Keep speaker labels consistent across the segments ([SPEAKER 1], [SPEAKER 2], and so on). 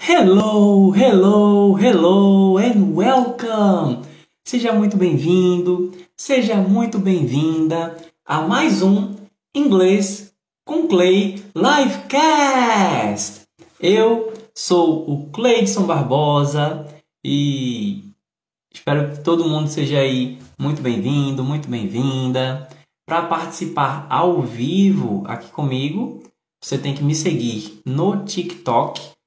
[SPEAKER 1] Hello, hello, hello and welcome! Seja muito bem-vindo, seja muito bem-vinda a mais um Inglês com Clay Livecast! Eu sou o Cleidson Barbosa e espero que todo mundo seja aí muito bem-vindo, muito bem-vinda. Para participar ao vivo aqui comigo, você tem que me seguir no TikTok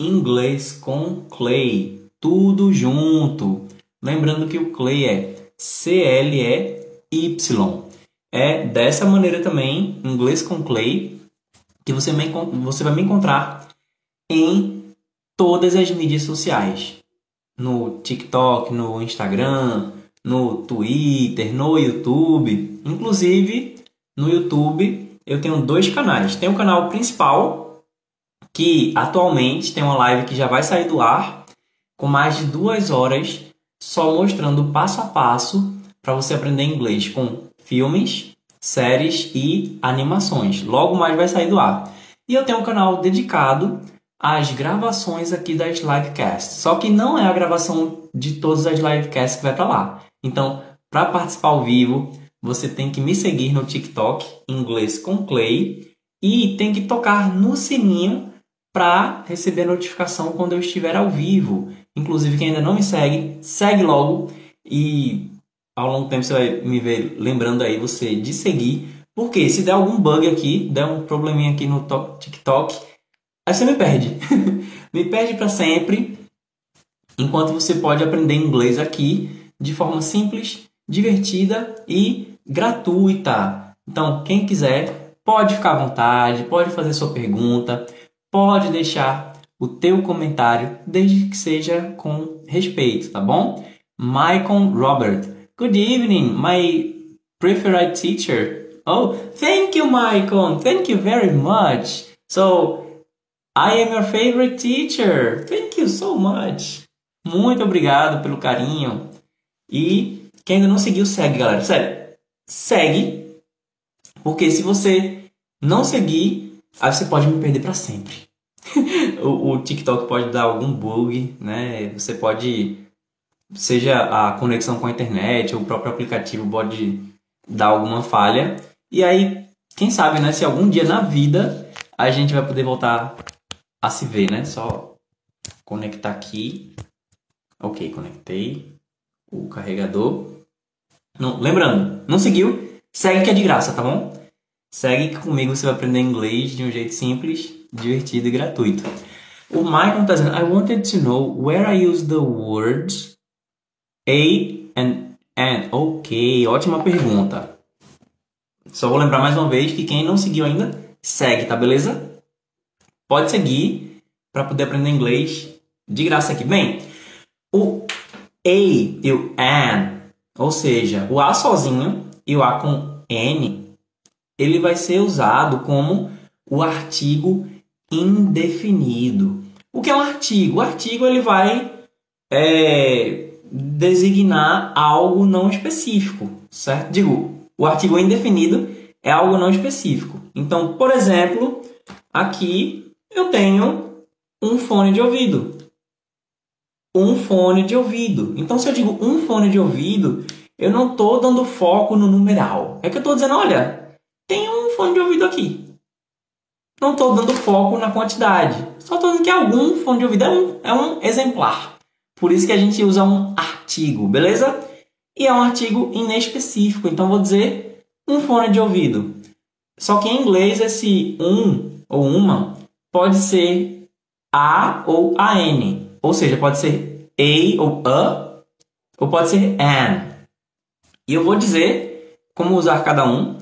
[SPEAKER 1] Inglês com Clay, tudo junto. Lembrando que o Clay é C L E Y. É dessa maneira também, Inglês com Clay, que você, me, você vai me encontrar em todas as mídias sociais. No TikTok, no Instagram, no Twitter, no YouTube. Inclusive, no YouTube eu tenho dois canais. Tem o canal principal, que atualmente tem uma live que já vai sair do ar, com mais de duas horas, só mostrando passo a passo para você aprender inglês com filmes, séries e animações. Logo mais vai sair do ar. E eu tenho um canal dedicado às gravações aqui das livecasts. Só que não é a gravação de todas as livecasts que vai para lá. Então, para participar ao vivo, você tem que me seguir no TikTok, inglês com Clay, e tem que tocar no sininho para receber notificação quando eu estiver ao vivo. Inclusive, quem ainda não me segue, segue logo e ao longo do tempo você vai me ver lembrando aí você de seguir. Porque se der algum bug aqui, der um probleminha aqui no TikTok, aí você me perde. me perde para sempre. Enquanto você pode aprender inglês aqui de forma simples, divertida e gratuita. Então, quem quiser, pode ficar à vontade, pode fazer sua pergunta, pode deixar o teu comentário, desde que seja com respeito, tá bom? Michael Robert. Good evening, my preferred teacher. Oh, thank you, Michael. Thank you very much. So, I am your favorite teacher. Thank you so much. Muito obrigado pelo carinho. E quem ainda não seguiu, segue, galera. Sério, segue. Porque se você não seguir, aí você pode me perder para sempre. o, o, TikTok pode dar algum bug, né? Você pode, seja a conexão com a internet ou o próprio aplicativo pode dar alguma falha. E aí, quem sabe, né? Se algum dia na vida a gente vai poder voltar a se ver, né? Só conectar aqui. Ok, conectei o carregador. Não, lembrando, não seguiu? Segue que é de graça, tá bom? Segue que comigo você vai aprender inglês de um jeito simples, divertido e gratuito. O Michael está dizendo, I wanted to know where I use the words a and and. Ok, ótima pergunta. Só vou lembrar mais uma vez que quem não seguiu ainda, segue, tá beleza? Pode seguir para poder aprender inglês de graça aqui. Bem, o a e o an, ou seja, o a sozinho e o a com n, ele vai ser usado como o artigo indefinido. O que é um artigo? O artigo ele vai é, designar algo não específico, certo? Digo, o artigo indefinido é algo não específico. Então, por exemplo, aqui eu tenho um fone de ouvido um fone de ouvido. Então, se eu digo um fone de ouvido, eu não estou dando foco no numeral. É que eu estou dizendo, olha, tem um fone de ouvido aqui. Não estou dando foco na quantidade. Só estou dizendo que algum fone de ouvido é um, é um exemplar. Por isso que a gente usa um artigo, beleza? E é um artigo inespecífico. Então, vou dizer um fone de ouvido. Só que em inglês, esse um ou uma pode ser a ou an. Ou seja, pode ser a ou a, ou pode ser an. E eu vou dizer como usar cada um.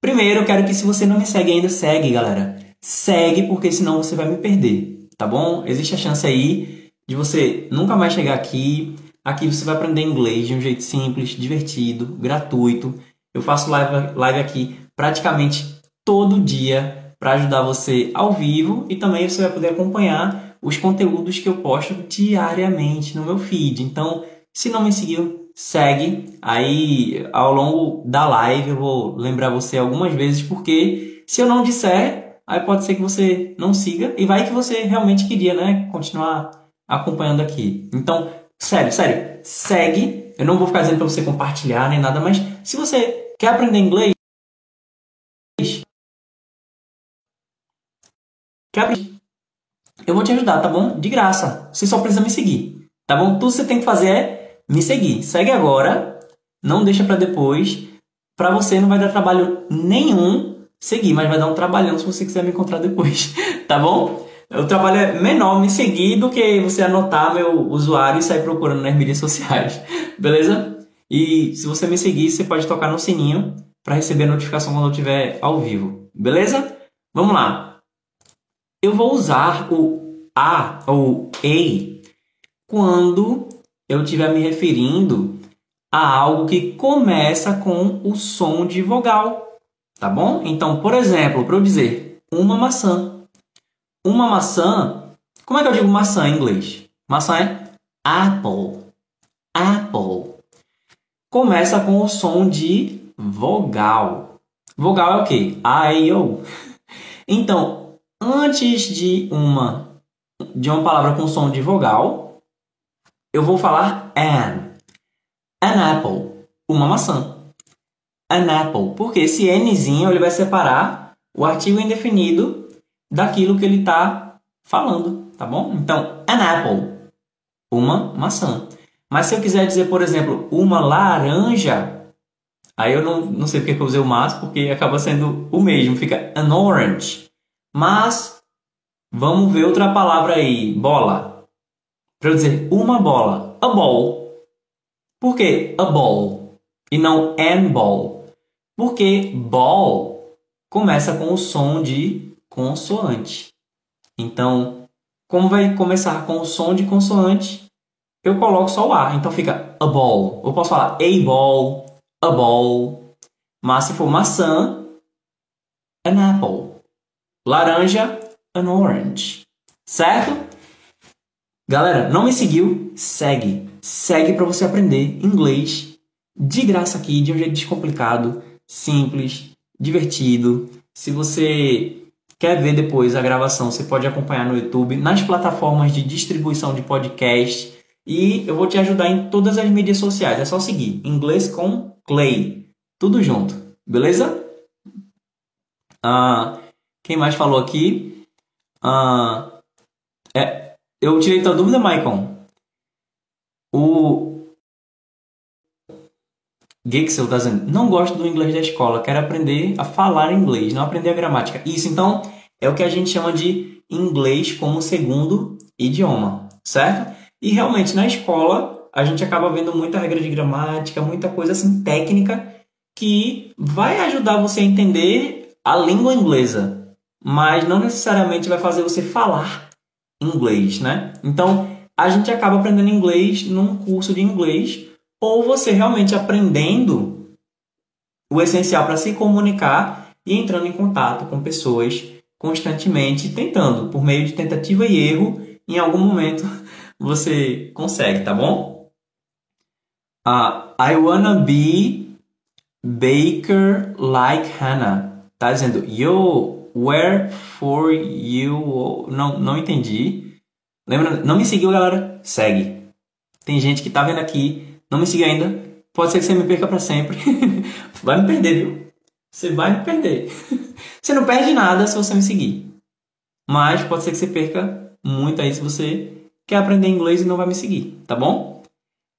[SPEAKER 1] Primeiro, eu quero que se você não me segue ainda, segue, galera. Segue, porque senão você vai me perder, tá bom? Existe a chance aí de você nunca mais chegar aqui. Aqui você vai aprender inglês de um jeito simples, divertido, gratuito. Eu faço live, live aqui praticamente todo dia para ajudar você ao vivo e também você vai poder acompanhar os conteúdos que eu posto diariamente no meu feed. Então, se não me seguiu, segue. Aí, ao longo da live, eu vou lembrar você algumas vezes, porque se eu não disser, aí pode ser que você não siga e vai que você realmente queria, né, continuar acompanhando aqui. Então, sério, sério, segue. Eu não vou ficar dizendo para você compartilhar nem nada, mas se você quer aprender inglês, quer aprender, eu vou te ajudar, tá bom? De graça. Você só precisa me seguir, tá bom? Tudo que você tem que fazer é me seguir. Segue agora, não deixa para depois. Para você não vai dar trabalho nenhum seguir, mas vai dar um trabalhão se você quiser me encontrar depois, tá bom? O trabalho é menor me seguir do que você anotar meu usuário e sair procurando nas mídias sociais, beleza? E se você me seguir, você pode tocar no sininho para receber a notificação quando eu estiver ao vivo, beleza? Vamos lá. Eu vou usar o a ou a quando eu estiver me referindo a algo que começa com o som de vogal, tá bom? Então, por exemplo, para eu dizer uma maçã, uma maçã, como é que eu digo maçã em inglês? Maçã é apple, apple. Começa com o som de vogal. Vogal é o quê? A, E, O. Então, antes de uma de uma palavra com som de vogal, eu vou falar an. An apple, uma maçã. An apple, porque esse nzinho ele vai separar o artigo indefinido daquilo que ele está falando, tá bom? Então, an apple, uma maçã. Mas se eu quiser dizer, por exemplo, uma laranja, aí eu não, não sei porque eu usei o mas, porque acaba sendo o mesmo, fica an orange. Mas, vamos ver outra palavra aí, bola. Para dizer uma bola, a ball. Por que a ball e não an ball? Porque ball começa com o som de consoante. Então, como vai começar com o som de consoante, eu coloco só o A. Então fica a ball. Eu posso falar a ball, a ball. Mas se for maçã, an apple. Laranja, an orange. Certo? Galera, não me seguiu? Segue segue para você aprender inglês de graça aqui, de um jeito descomplicado, simples, divertido. Se você quer ver depois a gravação, você pode acompanhar no YouTube, nas plataformas de distribuição de podcast. E eu vou te ajudar em todas as mídias sociais. É só seguir Inglês com Clay. Tudo junto. Beleza? Ah, quem mais falou aqui? Ah, é, eu tirei tua dúvida, Maicon. O Gixel está dizendo, não gosto do inglês da escola, quero aprender a falar inglês, não aprender a gramática. Isso, então, é o que a gente chama de inglês como segundo idioma, certo? E realmente, na escola, a gente acaba vendo muita regra de gramática, muita coisa assim técnica que vai ajudar você a entender a língua inglesa, mas não necessariamente vai fazer você falar inglês, né? Então, a gente acaba aprendendo inglês num curso de inglês ou você realmente aprendendo o essencial para se comunicar e entrando em contato com pessoas constantemente, tentando, por meio de tentativa e erro, em algum momento você consegue, tá bom? Uh, I wanna be baker like Hannah. Tá dizendo, yo, where for you? Não, não entendi. Lembra? Não me seguiu, galera? Segue. Tem gente que tá vendo aqui, não me seguiu ainda. Pode ser que você me perca para sempre. vai me perder, viu? Você vai me perder. você não perde nada se você me seguir. Mas pode ser que você perca muito aí se você quer aprender inglês e não vai me seguir, tá bom?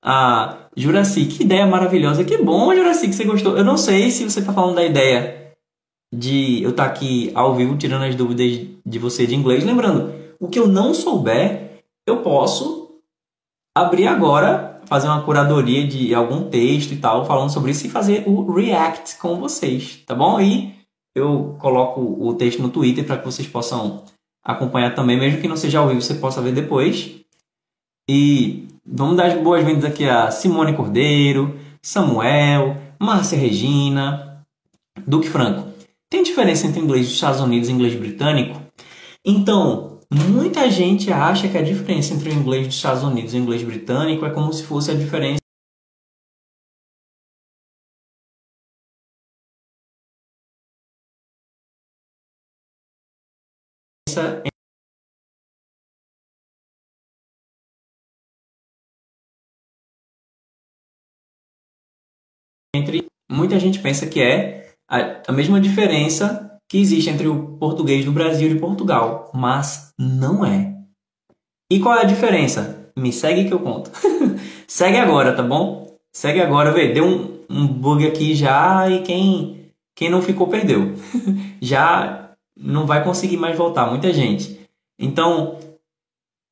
[SPEAKER 1] Ah, Juraci, que ideia maravilhosa. Que bom, Juraci, que você gostou. Eu não sei se você tá falando da ideia de eu estar tá aqui ao vivo tirando as dúvidas de você de inglês. Lembrando, o que eu não souber, eu posso abrir agora, fazer uma curadoria de algum texto e tal, falando sobre isso e fazer o react com vocês, tá bom? Aí eu coloco o texto no Twitter para que vocês possam acompanhar também, mesmo que não seja ao vivo, você possa ver depois. E vamos dar as boas-vindas aqui a Simone Cordeiro, Samuel, Márcia Regina, Duque Franco. Tem diferença entre inglês dos Estados Unidos e inglês britânico? Então, Muita gente acha que a diferença entre o inglês dos Estados Unidos e o inglês britânico é como se fosse a diferença entre muita gente pensa que é a, a mesma diferença que existe entre o português do Brasil e de Portugal, mas não é. E qual é a diferença? Me segue que eu conto. segue agora, tá bom? Segue agora, vê. Deu um, um bug aqui já e quem, quem não ficou perdeu. já não vai conseguir mais voltar, muita gente. Então,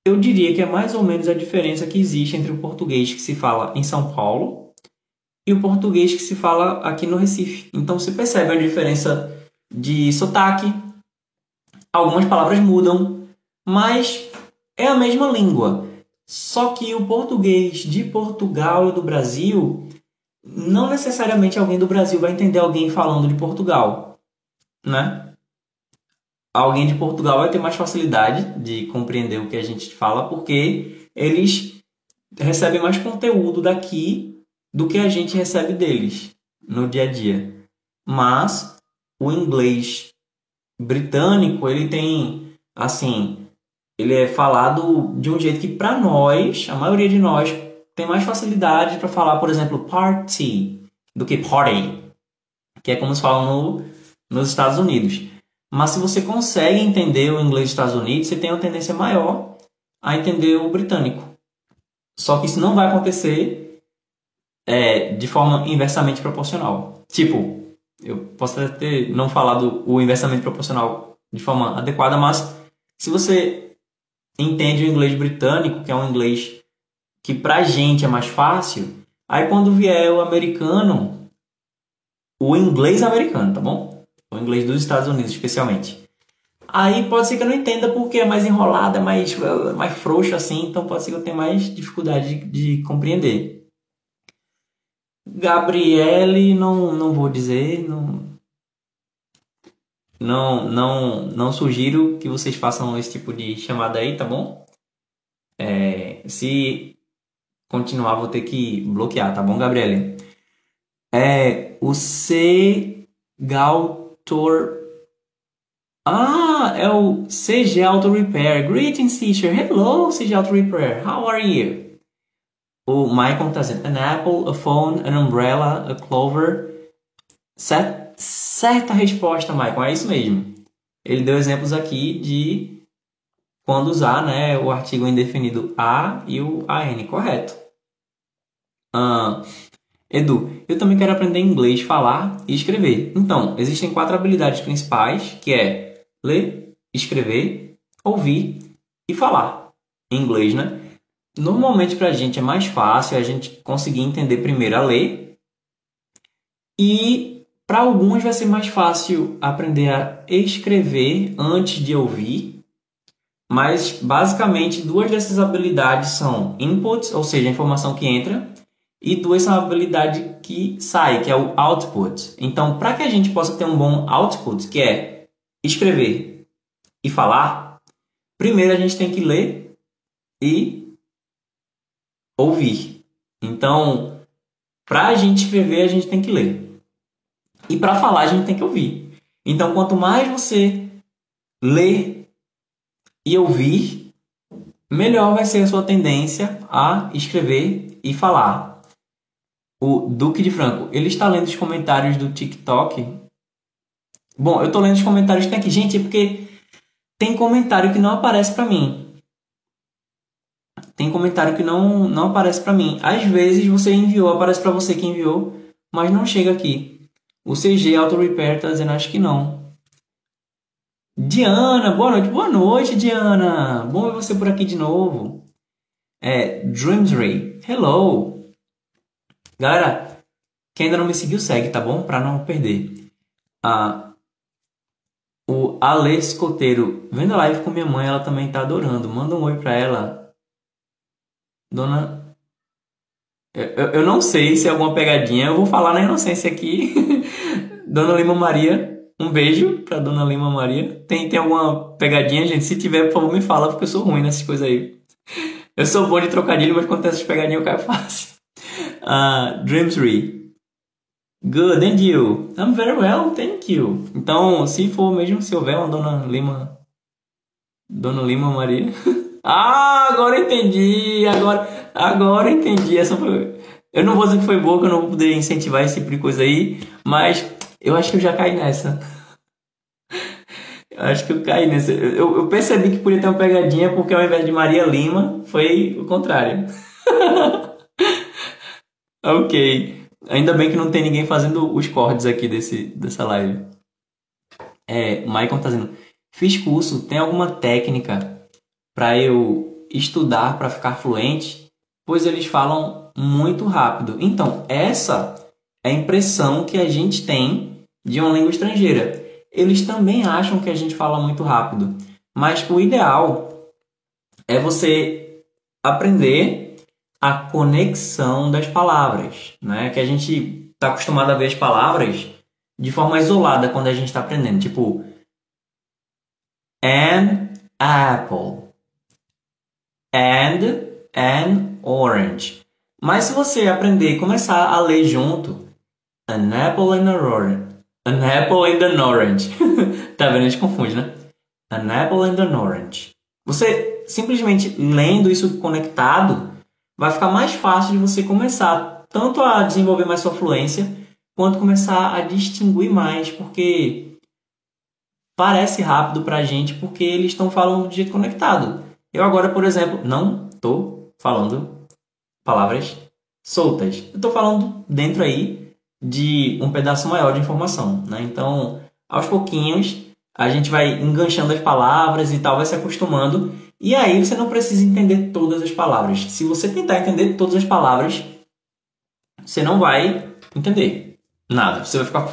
[SPEAKER 1] eu diria que é mais ou menos a diferença que existe entre o português que se fala em São Paulo e o português que se fala aqui no Recife. Então, você percebe a diferença de sotaque, algumas palavras mudam, mas é a mesma língua. Só que o português de Portugal e do Brasil, não necessariamente alguém do Brasil vai entender alguém falando de Portugal, né? Alguém de Portugal vai ter mais facilidade de compreender o que a gente fala porque eles recebem mais conteúdo daqui do que a gente recebe deles no dia a dia. Mas o inglês britânico, ele tem, assim, ele é falado de um jeito que para nós, a maioria de nós, tem mais facilidade para falar, por exemplo, party do que party, que é como se fala no, nos Estados Unidos. Mas se você consegue entender o inglês dos Estados Unidos, você tem uma tendência maior a entender o britânico. Só que isso não vai acontecer é, de forma inversamente proporcional. Tipo, eu posso até ter não falado o inversamente proporcional de forma adequada, mas se você entende o inglês britânico, que é um inglês que pra gente é mais fácil, aí quando vier o americano, o inglês americano, tá bom? O inglês dos Estados Unidos, especialmente. Aí pode ser que eu não entenda porque é mais enrolado, é mais, mais frouxo assim, então pode ser que eu tenha mais dificuldade de, de compreender. Gabriele, não, não vou dizer, não, não, não, não sugiro que vocês façam esse tipo de chamada aí, tá bom? É, se continuar, vou ter que bloquear, tá bom, Gabriele? É, o C. Gautor. Ah, é o CG Auto Repair. Greetings, teacher. Hello, CG Auto Repair. How are you? O Michael está dizendo an apple, a phone, an umbrella, a clover. Certa, certa resposta, Michael, é isso mesmo. Ele deu exemplos aqui de quando usar né, o artigo indefinido a e o an, correto. Uh, Edu, eu também quero aprender inglês, falar e escrever. Então, existem quatro habilidades principais, que é ler, escrever, ouvir e falar. Em inglês, né? Normalmente para a gente é mais fácil a gente conseguir entender primeiro a ler e para alguns vai ser mais fácil aprender a escrever antes de ouvir. Mas basicamente duas dessas habilidades são inputs, ou seja, a informação que entra, e duas são a habilidade que sai, que é o output. Então, para que a gente possa ter um bom output, que é escrever e falar, primeiro a gente tem que ler e ouvir. Então, para a gente escrever, a gente tem que ler. E para falar, a gente tem que ouvir. Então, quanto mais você ler e ouvir, melhor vai ser a sua tendência a escrever e falar. O Duque de Franco, ele está lendo os comentários do TikTok. Bom, eu estou lendo os comentários que tem aqui. Gente, é porque tem comentário que não aparece para mim tem comentário que não, não aparece para mim. Às vezes você enviou, aparece para você que enviou, mas não chega aqui. O CG Auto Repair tá dizendo acho que não. Diana, boa noite. Boa noite, Diana. Bom ver você por aqui de novo. É, Dreamsray, hello. Galera, quem ainda não me seguiu, segue, tá bom? Pra não perder. Ah, o Ale Escoteiro, vendo a live com minha mãe, ela também tá adorando. Manda um oi pra ela. Dona. Eu, eu não sei se é alguma pegadinha, eu vou falar na inocência aqui. Dona Lima Maria, um beijo pra Dona Lima Maria. Tem, tem alguma pegadinha, gente? Se tiver, por favor, me fala, porque eu sou ruim nessas coisas aí. Eu sou bom de trocadilho, mas quando tem essas pegadinhas eu caio fácil. Uh, Dreamsry. Good, and you? I'm very well, thank you. Então, se for mesmo, se houver uma Dona Lima Dona Lima Maria. ah, agora entendi. Agora, agora entendi. Essa foi. Eu não vou dizer que foi boa, que eu não vou poder incentivar esse tipo de coisa aí, mas eu acho que eu já caí nessa. Eu acho que eu caí nessa. Eu, eu percebi que podia ter uma pegadinha porque ao invés de Maria Lima, foi o contrário. ok. Ainda bem que não tem ninguém fazendo os cortes aqui desse, dessa live. É, o Maicon tá dizendo: Fiz curso, tem alguma técnica para eu estudar para ficar fluente? Pois eles falam muito rápido. Então, essa é a impressão que a gente tem de uma língua estrangeira. Eles também acham que a gente fala muito rápido, mas o ideal é você aprender a conexão das palavras, né? Que a gente está acostumado a ver as palavras de forma isolada quando a gente está aprendendo, tipo an apple and an orange. Mas se você aprender e começar a ler junto, an apple and an orange, an apple and an orange, tá vendo? A gente confunde, né? An apple and an orange. Você simplesmente lendo isso conectado, vai ficar mais fácil de você começar tanto a desenvolver mais sua fluência, quanto começar a distinguir mais, porque parece rápido pra gente, porque eles estão falando de jeito conectado. Eu agora, por exemplo, não tô falando palavras soltas. Eu tô falando dentro aí de um pedaço maior de informação, né? Então, aos pouquinhos, a gente vai enganchando as palavras e tal, vai se acostumando. E aí você não precisa entender todas as palavras. Se você tentar entender todas as palavras, você não vai entender nada. Você vai ficar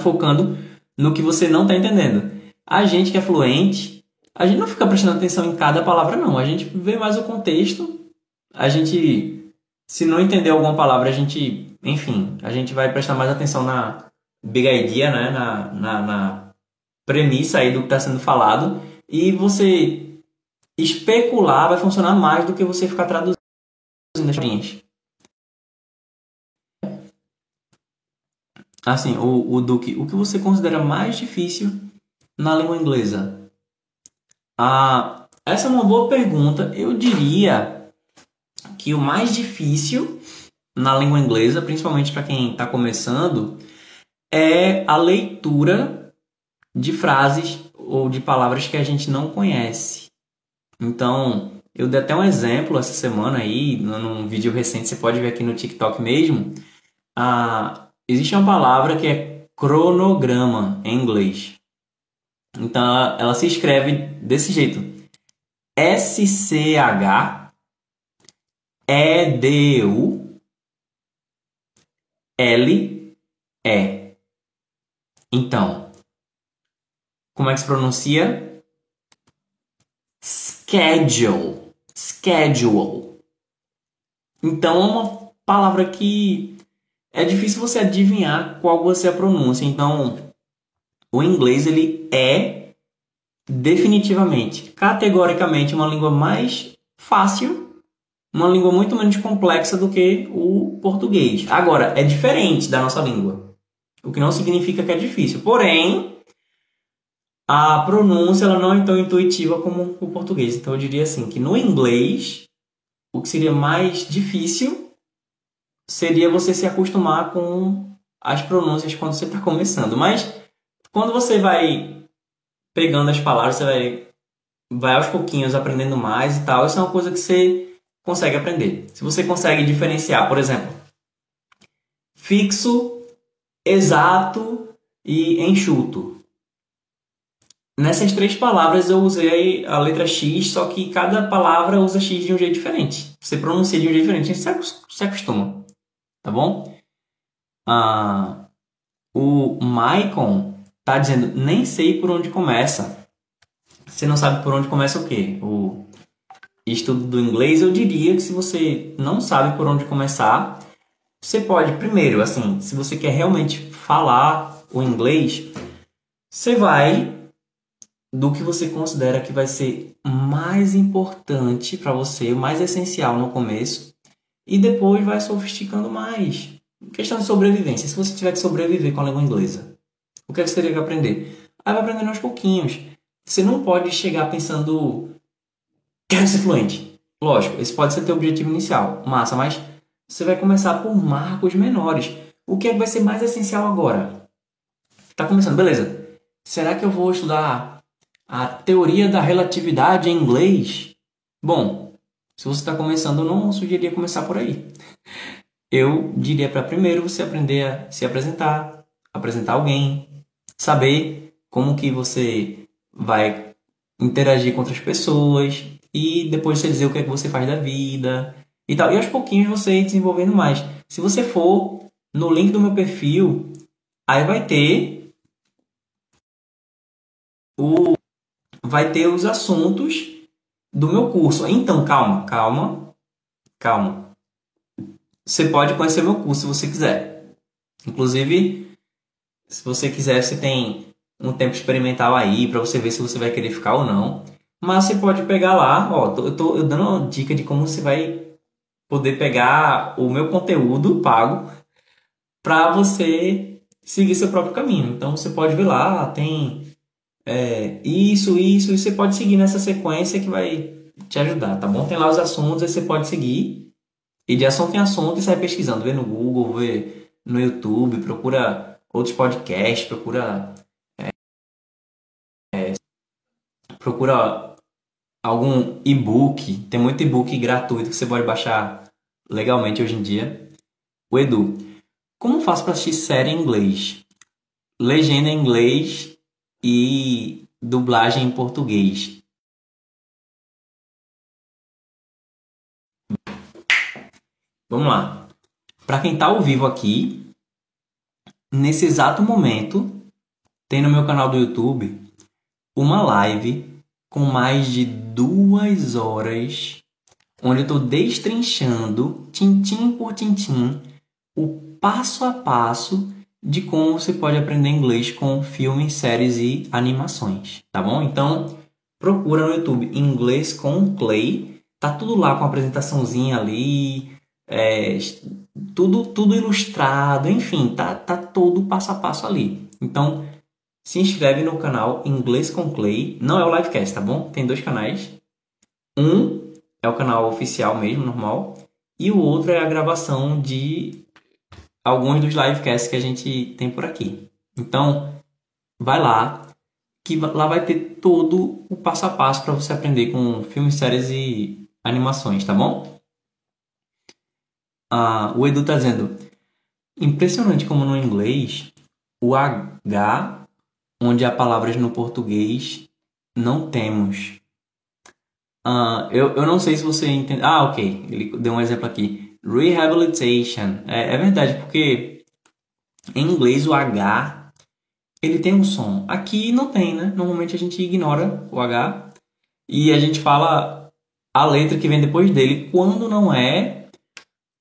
[SPEAKER 1] focando no que você não está entendendo. A gente que é fluente, a gente não fica prestando atenção em cada palavra, não. A gente vê mais o contexto. A gente, se não entender alguma palavra, a gente, enfim, a gente vai prestar mais atenção na big idea, né? na, na, na premissa aí do que está sendo falado e você especular vai funcionar mais do que você ficar traduzindo as linhas. Assim, o, o Duque, o que você considera mais difícil na língua inglesa? Ah, essa é uma boa pergunta. Eu diria que o mais difícil na língua inglesa, principalmente para quem está começando, é a leitura de frases ou de palavras que a gente não conhece. Então, eu dei até um exemplo essa semana aí, num vídeo recente, você pode ver aqui no TikTok mesmo. Ah, existe uma palavra que é cronograma em inglês. Então, ela, ela se escreve desse jeito: S-C-H E-D-U L-E. Então, como é que se pronuncia? Schedule. Schedule. Então é uma palavra que é difícil você adivinhar qual você a pronúncia. Então, o inglês ele é definitivamente, categoricamente uma língua mais fácil, uma língua muito menos complexa do que o português. Agora, é diferente da nossa língua. O que não significa que é difícil. Porém, a pronúncia ela não é tão intuitiva como o português. Então eu diria assim que no inglês o que seria mais difícil seria você se acostumar com as pronúncias quando você está começando. Mas quando você vai pegando as palavras, você vai, vai aos pouquinhos aprendendo mais e tal. Isso é uma coisa que você consegue aprender. Se você consegue diferenciar, por exemplo, fixo, exato e enxuto. Nessas três palavras eu usei a letra X, só que cada palavra usa X de um jeito diferente. Você pronuncia de um jeito diferente, a gente se acostuma. Tá bom? Ah, o Maicon tá dizendo, nem sei por onde começa. Você não sabe por onde começa o quê? O estudo do inglês, eu diria que se você não sabe por onde começar, você pode, primeiro, assim, se você quer realmente falar o inglês, você vai do que você considera que vai ser mais importante para você, o mais essencial no começo, e depois vai sofisticando mais. Questão de sobrevivência. Se você tiver que sobreviver com a língua inglesa, o que, é que você teria que aprender? Aí vai aprendendo aos pouquinhos. você não pode chegar pensando, quero ser fluente. Lógico, esse pode ser teu objetivo inicial, massa, mas você vai começar por marcos menores. O que é que vai ser mais essencial agora? Tá começando, beleza. Será que eu vou estudar a teoria da relatividade em inglês? Bom, se você está começando, eu não sugeriria começar por aí. Eu diria para primeiro você aprender a se apresentar, apresentar alguém, saber como que você vai interagir com outras pessoas e depois você dizer o que é que você faz da vida e tal. E aos pouquinhos você ir desenvolvendo mais. Se você for no link do meu perfil, aí vai ter o vai ter os assuntos do meu curso. Então, calma, calma, calma. Você pode conhecer meu curso se você quiser. Inclusive, se você quiser, você tem um tempo experimental aí para você ver se você vai querer ficar ou não. Mas você pode pegar lá, ó, eu tô eu dando uma dica de como você vai poder pegar o meu conteúdo pago para você seguir seu próprio caminho. Então você pode ver lá, tem é, isso, isso, e você pode seguir nessa sequência que vai te ajudar, tá bom? Tem lá os assuntos, aí você pode seguir. E de assunto em assunto e sai pesquisando, vê no Google, vê no YouTube, procura outros podcasts, procura é, é, procura algum e-book. Tem muito e-book gratuito que você pode baixar legalmente hoje em dia. O Edu, como faço para assistir série em inglês? Legenda em inglês e dublagem em português. Vamos lá. Para quem está ao vivo aqui, nesse exato momento, tem no meu canal do YouTube uma live com mais de duas horas, onde eu estou destrinchando, tintim por tintim, o passo a passo de como você pode aprender inglês com filmes, séries e animações, tá bom? Então, procura no YouTube Inglês com Clay, tá tudo lá com a apresentaçãozinha ali, é, tudo tudo ilustrado, enfim, tá tá todo passo a passo ali. Então, se inscreve no canal Inglês com Clay, não é o livecast, tá bom? Tem dois canais. Um é o canal oficial mesmo, normal, e o outro é a gravação de alguns dos livecasts que a gente tem por aqui. Então, vai lá, que lá vai ter todo o passo a passo para você aprender com filmes, séries e animações, tá bom? Ah, o Edu tá dizendo, impressionante como no inglês o H, onde há palavras no português, não temos. Ah, eu, eu não sei se você entende. Ah, ok. Ele deu um exemplo aqui. Rehabilitation. É, é verdade, porque em inglês o H ele tem um som. Aqui não tem, né? Normalmente a gente ignora o H e a gente fala a letra que vem depois dele quando não é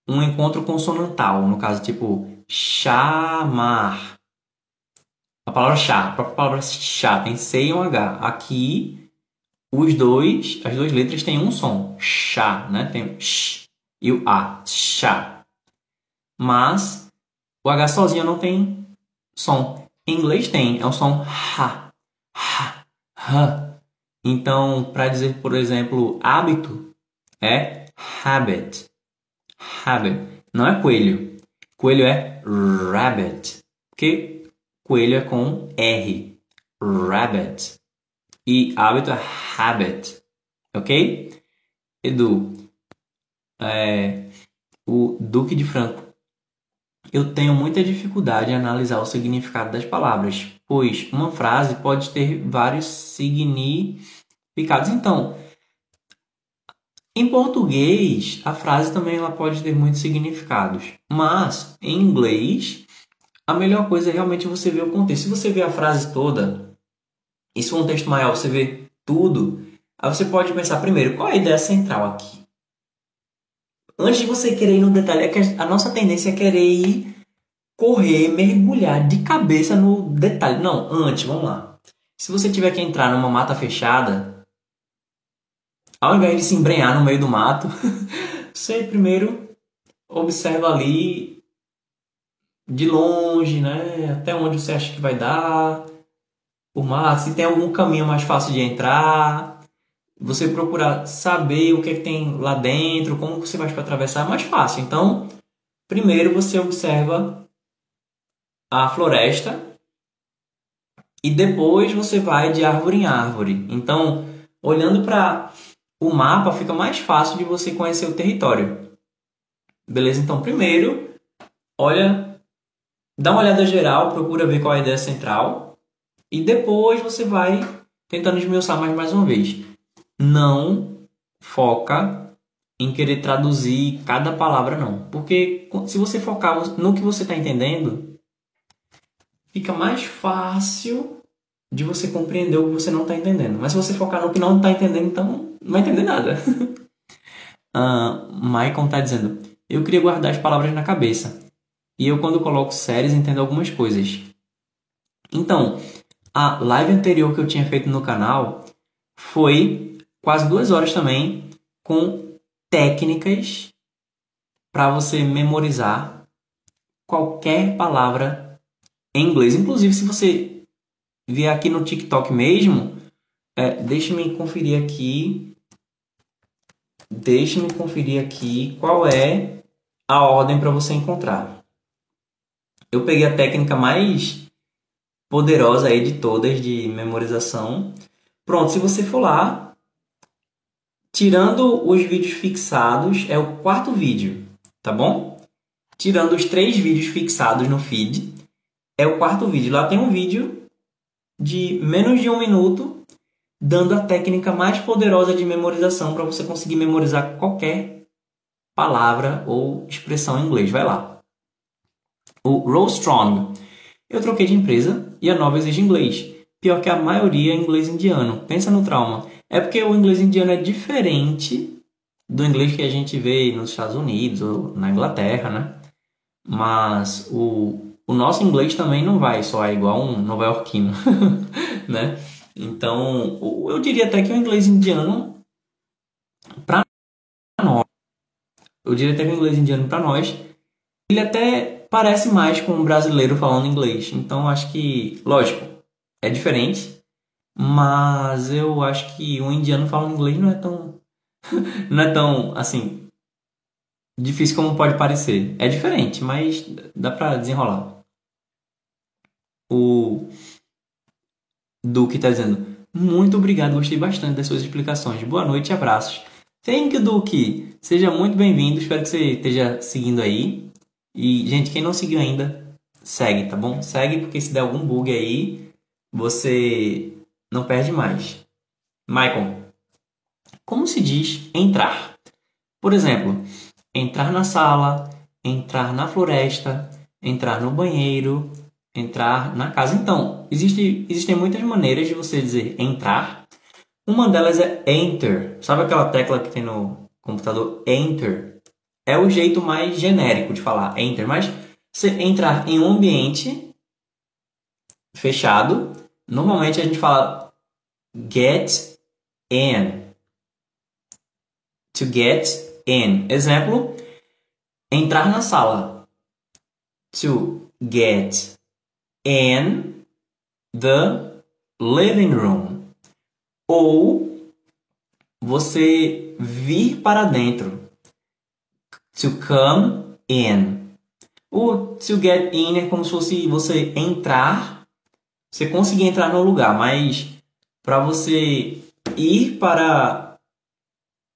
[SPEAKER 1] um encontro consonantal. No caso, tipo, chamar. A palavra chá, a própria palavra chá tem C e um H. Aqui, os dois, as duas letras têm um som. Chá, né? Tem sh e o A, chá. Mas o H sozinho não tem som. Em inglês tem, é o som ha, ha, ha. Então, para dizer, por exemplo, hábito, é habit. Habit. Não é coelho. Coelho é rabbit. Porque coelho é com R. Rabbit. E hábito é habit. Ok? Edu, é, o Duque de Franco. Eu tenho muita dificuldade em analisar o significado das palavras, pois uma frase pode ter vários significados. Então, em português, a frase também ela pode ter muitos significados, mas em inglês, a melhor coisa é realmente você ver o contexto. Se você vê a frase toda, e se for um texto maior você vê tudo, aí você pode pensar primeiro, qual é a ideia central aqui? antes de você querer ir no detalhe, é que a nossa tendência é querer ir correr, mergulhar de cabeça no detalhe. Não, antes, vamos lá. Se você tiver que entrar numa mata fechada, ao invés de se embrenhar no meio do mato, você primeiro observa ali de longe, né? Até onde você acha que vai dar. o mar, se tem algum caminho mais fácil de entrar, você procurar saber o que, é que tem lá dentro, como você vai para atravessar, é mais fácil. Então, primeiro você observa a floresta e depois você vai de árvore em árvore. Então, olhando para o mapa, fica mais fácil de você conhecer o território. Beleza? Então, primeiro, olha, dá uma olhada geral, procura ver qual é a ideia central e depois você vai tentando esmiuçar mais mais uma vez. Não foca em querer traduzir cada palavra não, porque se você focar no que você está entendendo, fica mais fácil de você compreender o que você não está entendendo. Mas se você focar no que não está entendendo, então não vai entender nada. uh, Maicon está dizendo: Eu queria guardar as palavras na cabeça. E eu, quando coloco séries, entendo algumas coisas. Então, a live anterior que eu tinha feito no canal foi quase duas horas também com técnicas para você memorizar qualquer palavra em inglês. Inclusive, se você vier aqui no TikTok mesmo, é, deixe-me conferir aqui. Deixe-me conferir aqui qual é a ordem para você encontrar. Eu peguei a técnica mais poderosa aí de todas de memorização. Pronto, se você for lá, tirando os vídeos fixados, é o quarto vídeo, tá bom? Tirando os três vídeos fixados no feed, é o quarto vídeo. Lá tem um vídeo de menos de um minuto, dando a técnica mais poderosa de memorização para você conseguir memorizar qualquer palavra ou expressão em inglês. Vai lá. O Roll Strong. Eu troquei de empresa e a nova exige inglês. Pior que a maioria é inglês indiano. Pensa no trauma. É porque o inglês indiano é diferente do inglês que a gente vê nos Estados Unidos ou na Inglaterra, né? Mas o o nosso inglês também não vai soar igual um nova-iorquino, né? Então, eu diria até que o inglês indiano, para nós, eu diria até que o inglês indiano para nós, ele até parece mais com um brasileiro falando inglês. Então, acho que, lógico, é diferente, mas eu acho que um indiano falando inglês não é tão, não é tão, assim, difícil como pode parecer. É diferente, mas dá para desenrolar o Duque está dizendo: Muito obrigado, gostei bastante das suas explicações. Boa noite e abraços. Thank you, Duque. Seja muito bem-vindo. Espero que você esteja seguindo aí. E, gente, quem não seguiu ainda, segue, tá bom? Segue, porque se der algum bug aí, você não perde mais. Michael, como se diz entrar? Por exemplo, entrar na sala, entrar na floresta, entrar no banheiro, entrar na casa. Então, existe, existem muitas maneiras de você dizer entrar. Uma delas é enter. Sabe aquela tecla que tem no computador enter? É o jeito mais genérico de falar enter, mas você entrar em um ambiente fechado, normalmente a gente fala get in. To get in. Exemplo, entrar na sala. To get in the living room. Ou você vir para dentro. To come in. O to get in é como se fosse você entrar, você conseguir entrar no lugar, mas para você ir para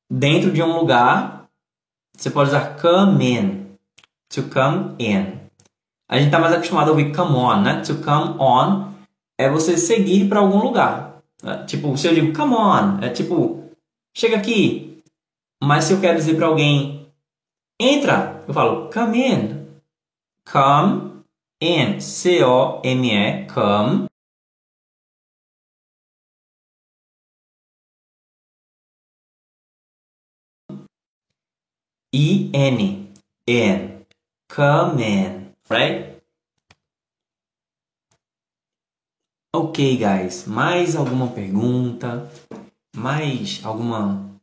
[SPEAKER 1] dentro de um lugar, você pode usar come in. To come in. A gente está mais acostumado a ouvir come on, né? To come on é você seguir para algum lugar. Né? Tipo, se eu digo come on, é tipo, chega aqui. Mas se eu quero dizer para alguém entra, eu falo come in. Come in. C-O-M-E, come. I-N. In. Come in right? Ok, guys. Mais alguma pergunta? Mais alguma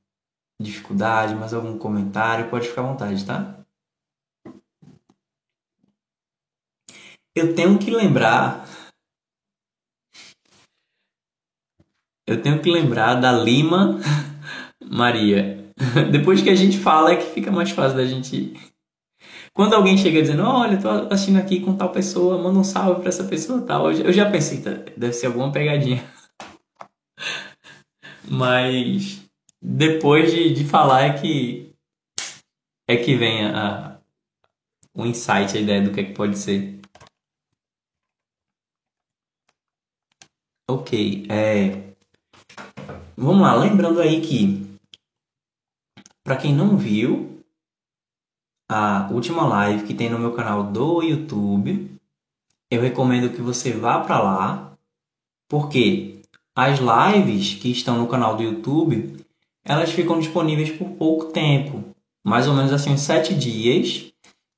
[SPEAKER 1] dificuldade? Mais algum comentário? Pode ficar à vontade, tá? Eu tenho que lembrar. eu tenho que lembrar da Lima Maria. Depois que a gente fala é que fica mais fácil da gente. Quando alguém chega dizendo, olha, tô assistindo aqui com tal pessoa, manda um salve pra essa pessoa tal. Eu já pensei, tá, deve ser alguma pegadinha. Mas depois de, de falar é que é que vem a, o insight, a ideia do que, é que pode ser. Ok, é. Vamos lá, lembrando aí que para quem não viu a última live que tem no meu canal do YouTube, eu recomendo que você vá para lá, porque as lives que estão no canal do YouTube, elas ficam disponíveis por pouco tempo, mais ou menos assim sete dias,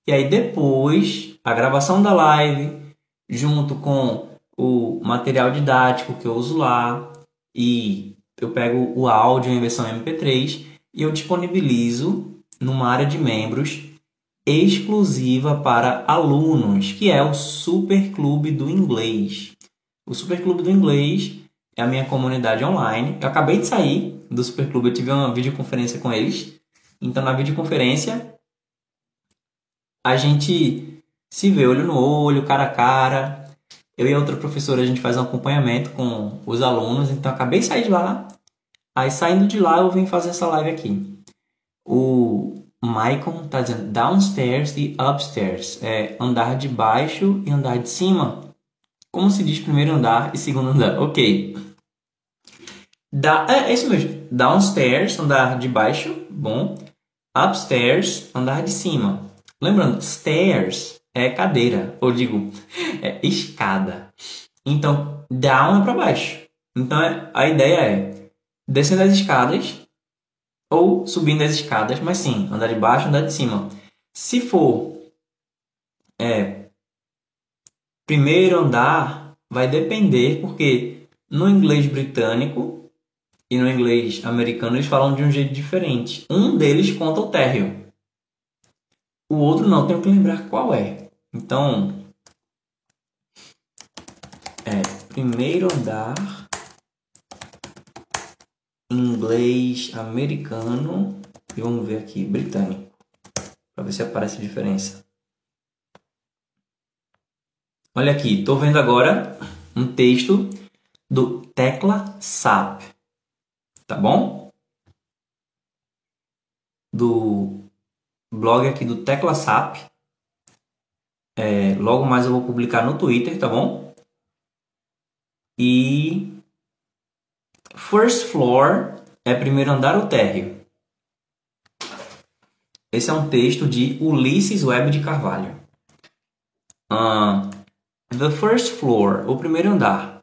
[SPEAKER 1] e aí depois a gravação da live junto com o material didático que eu uso lá e eu pego o áudio em versão MP3 e eu disponibilizo numa área de membros exclusiva para alunos, que é o Super Clube do Inglês. O Super Clube do Inglês é a minha comunidade online. Eu acabei de sair do Super Clube, eu tive uma videoconferência com eles. Então, na videoconferência, a gente se vê olho no olho, cara a cara. Eu e outra professora, a gente faz um acompanhamento com os alunos. Então, acabei de sair de lá. Aí saindo de lá eu vim fazer essa live aqui. O Maicon tá dizendo downstairs e upstairs. É andar de baixo e andar de cima. Como se diz primeiro andar e segundo andar? Ok. Da, é, é isso mesmo. Downstairs, andar de baixo. Bom. Upstairs, andar de cima. Lembrando, stairs é cadeira. Ou digo, é escada. Então, down é para baixo. Então, é, a ideia é descendo as escadas ou subindo as escadas, mas sim, andar de baixo, andar de cima. Se for é, primeiro andar, vai depender, porque no inglês britânico e no inglês americano eles falam de um jeito diferente. Um deles conta o térreo, o outro não, tenho que lembrar qual é. Então, é primeiro andar inglês americano e vamos ver aqui britânico para ver se aparece a diferença. Olha aqui, estou vendo agora um texto do Tecla SAP, tá bom? Do blog aqui do Tecla SAP. É, logo mais eu vou publicar no Twitter, tá bom? E First floor é primeiro andar ou térreo? Esse é um texto de Ulisses Web de Carvalho. Uh, the first floor, o primeiro andar.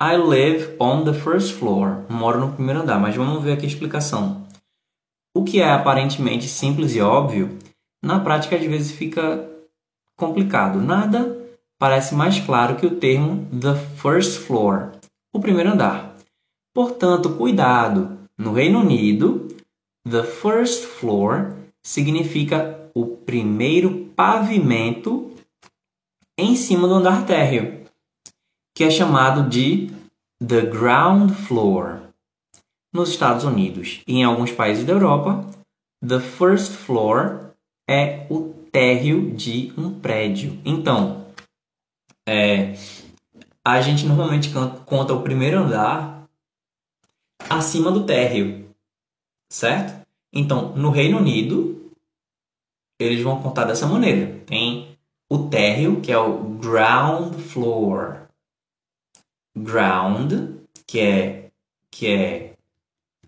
[SPEAKER 1] I live on the first floor. Moro no primeiro andar, mas vamos ver aqui a explicação. O que é aparentemente simples e óbvio, na prática às vezes fica complicado. Nada parece mais claro que o termo the first floor, o primeiro andar. Portanto, cuidado! No Reino Unido, the first floor significa o primeiro pavimento em cima do andar térreo, que é chamado de the ground floor. Nos Estados Unidos e em alguns países da Europa, the first floor é o térreo de um prédio. Então, é, a gente normalmente conta o primeiro andar acima do térreo, certo? Então, no Reino Unido, eles vão contar dessa maneira. Tem o térreo, que é o ground floor. Ground, que é, que é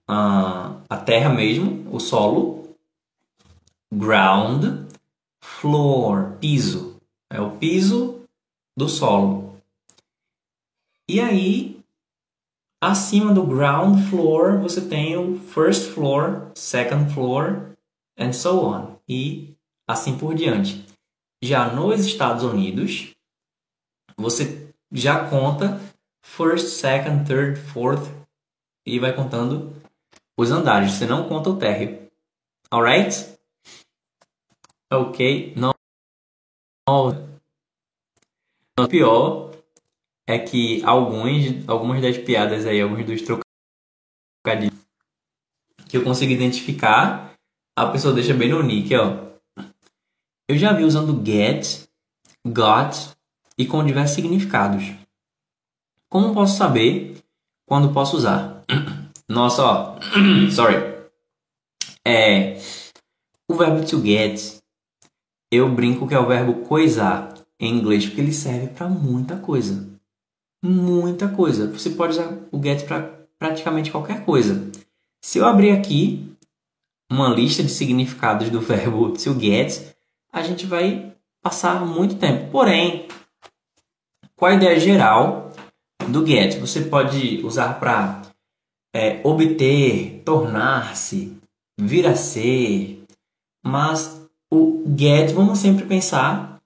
[SPEAKER 1] uh, a terra mesmo, o solo. Ground floor, piso. É o piso do solo. E aí, Acima do ground floor, você tem o first floor, second floor, and so on. E assim por diante. Já nos Estados Unidos, você já conta first, second, third, fourth e vai contando os andares. Você não conta o térreo. Alright? Ok. Não. O pior é que alguns, algumas das piadas aí, alguns dos trocadilhos que eu consigo identificar, a pessoa deixa bem no nick, ó. Eu já vi usando get, got e com diversos significados. Como posso saber quando posso usar? Nossa, ó. Sorry. É. O verbo to get, eu brinco que é o verbo coisar em inglês, porque ele serve para muita coisa. Muita coisa. Você pode usar o get para praticamente qualquer coisa. Se eu abrir aqui uma lista de significados do verbo to get, a gente vai passar muito tempo. Porém, qual a ideia geral do get? Você pode usar para é, obter, tornar-se, vir a ser, mas o get, vamos sempre pensar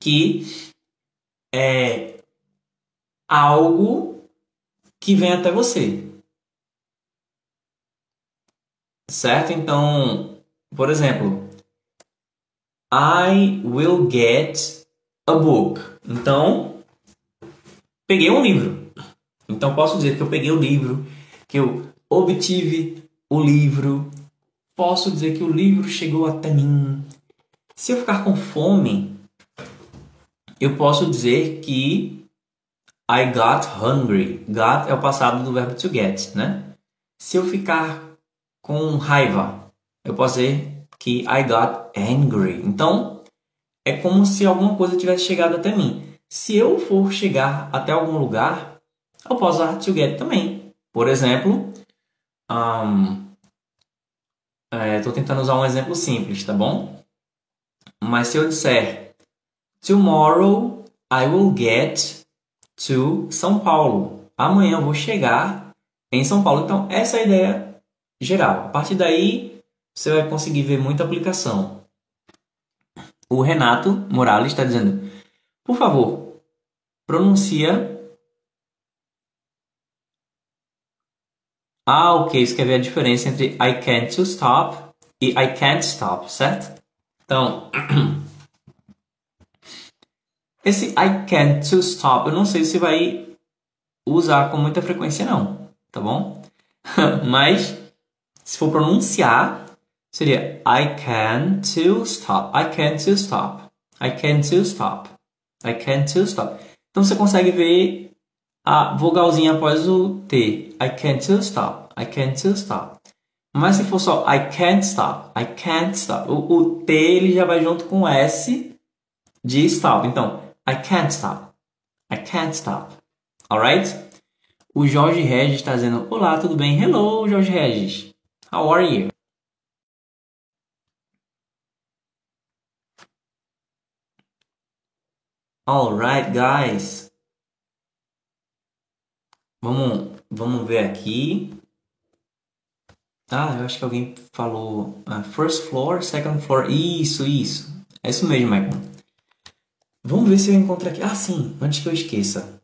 [SPEAKER 1] que é algo que vem até você. Certo? Então, por exemplo, I will get a book. Então, peguei um livro. Então, posso dizer que eu peguei o livro, que eu obtive o livro. Posso dizer que o livro chegou até mim. Se eu ficar com fome, eu posso dizer que I got hungry. Got é o passado do verbo to get, né? Se eu ficar com raiva. Eu posso dizer que I got angry. Então, é como se alguma coisa tivesse chegado até mim. Se eu for chegar até algum lugar, eu posso usar to get também. Por exemplo, estou é, tentando usar um exemplo simples, tá bom? Mas se eu disser Tomorrow I will get to São Paulo. Amanhã eu vou chegar em São Paulo. Então, essa é a ideia geral. A partir daí, você vai conseguir ver muita aplicação. O Renato Morales está dizendo: por favor, pronuncia. Ah, ok. Isso quer ver a diferença entre I can't to stop e I can't stop, certo? Então, esse I can't to stop, eu não sei se vai usar com muita frequência não, tá bom? Mas se for pronunciar, seria I can to stop. I can to stop. I can to stop. I can to stop. Então você consegue ver a vogalzinha após o T. I can't to stop. I can't to stop. Mas se for só I can't stop, I can't stop, o, o T ele já vai junto com o S de stop. Então, I can't stop. I can't stop. Alright? O Jorge Regis está dizendo: Olá, tudo bem? Hello, Jorge Regis. How are you? Alright, guys. Vamos, vamos ver aqui. Ah, eu acho que alguém falou uh, first floor, second floor. Isso, isso. É isso mesmo, Michael. Vamos ver se eu encontro aqui. Ah, sim, antes que eu esqueça.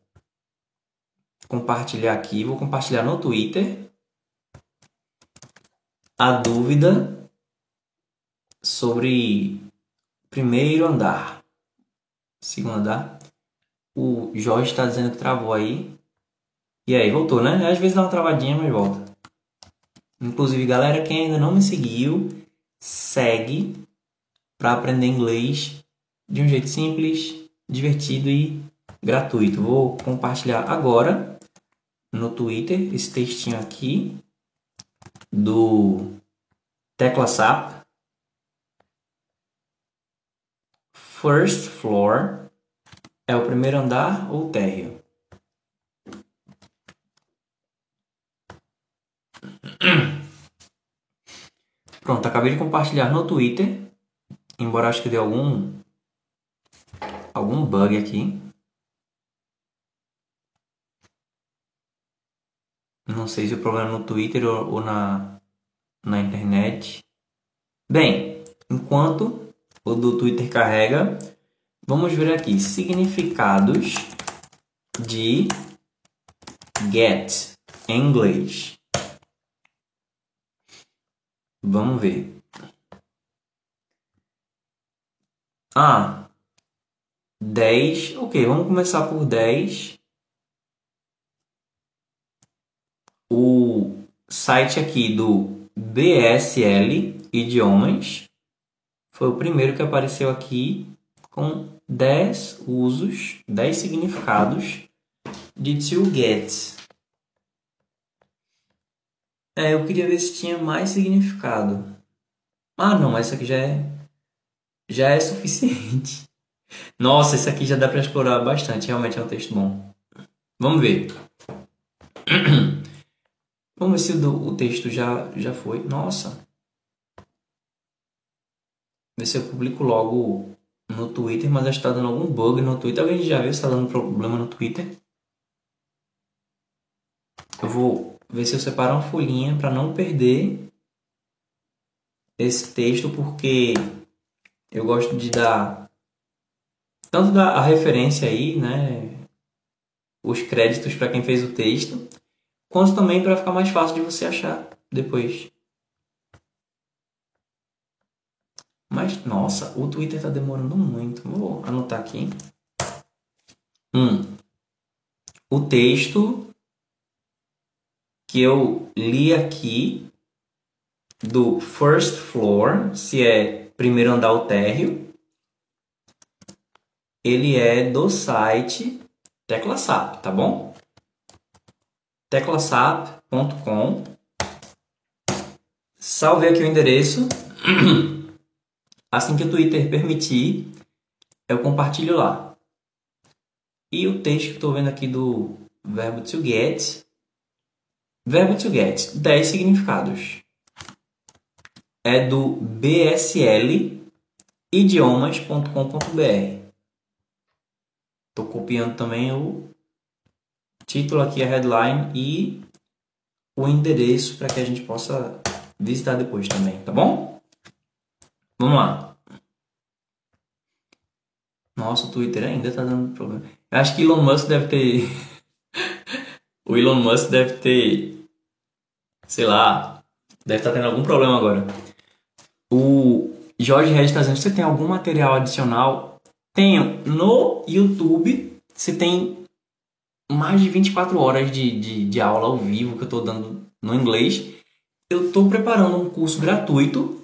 [SPEAKER 1] Compartilhar aqui. Vou compartilhar no Twitter a dúvida sobre primeiro andar, segundo andar. O Jorge está dizendo que travou aí. E aí, voltou, né? Às vezes dá uma travadinha, mas volta. Inclusive, galera, quem ainda não me seguiu, segue para aprender inglês de um jeito simples, divertido e gratuito. Vou compartilhar agora no Twitter esse textinho aqui do tecla SAP. First floor é o primeiro andar ou térreo. Pronto, acabei de compartilhar no Twitter. Embora acho que deu algum algum bug aqui. Não sei se o problema é no Twitter ou, ou na, na internet. Bem, enquanto o do Twitter carrega, vamos ver aqui significados de get em inglês. Vamos ver. Ah, 10. Ok, vamos começar por 10. site aqui do BSL Idiomas. Foi o primeiro que apareceu aqui com 10 usos, 10 significados de to get. É, eu queria ver se tinha mais significado. Ah, não, essa aqui já é já é suficiente. Nossa, esse aqui já dá para explorar bastante. Realmente é um texto bom. Vamos ver. Vamos ver se o, o texto já, já foi. Nossa. Ver se eu publico logo no Twitter, mas acho que está dando algum bug no Twitter. Alguém já viu se está dando problema no Twitter? Eu vou ver se eu separo uma folhinha para não perder esse texto, porque eu gosto de dar tanto da a referência aí, né, os créditos para quem fez o texto, quanto também para ficar mais fácil de você achar depois. Mas, nossa, o Twitter está demorando muito. Vou anotar aqui. Um, o texto que eu li aqui do first floor, se é primeiro andar o térreo, ele é do site TeclaSap, tá bom? teclasap.com Salve aqui o endereço. Assim que o Twitter permitir, eu compartilho lá. E o texto que estou vendo aqui do verbo to get. Verbo to get, 10 significados é do bsl idiomas.com.br. Estou copiando também o título aqui, a headline e o endereço para que a gente possa visitar depois também, tá bom? Vamos lá. Nossa, o Twitter ainda está dando problema. Eu acho que Elon Musk deve ter. o Elon Musk deve ter. Sei lá. Deve estar tá tendo algum problema agora. O Jorge Regis está dizendo: você tem algum material adicional? Tenho. No YouTube, você tem mais de 24 horas de, de, de aula ao vivo que eu estou dando no inglês. Eu estou preparando um curso gratuito,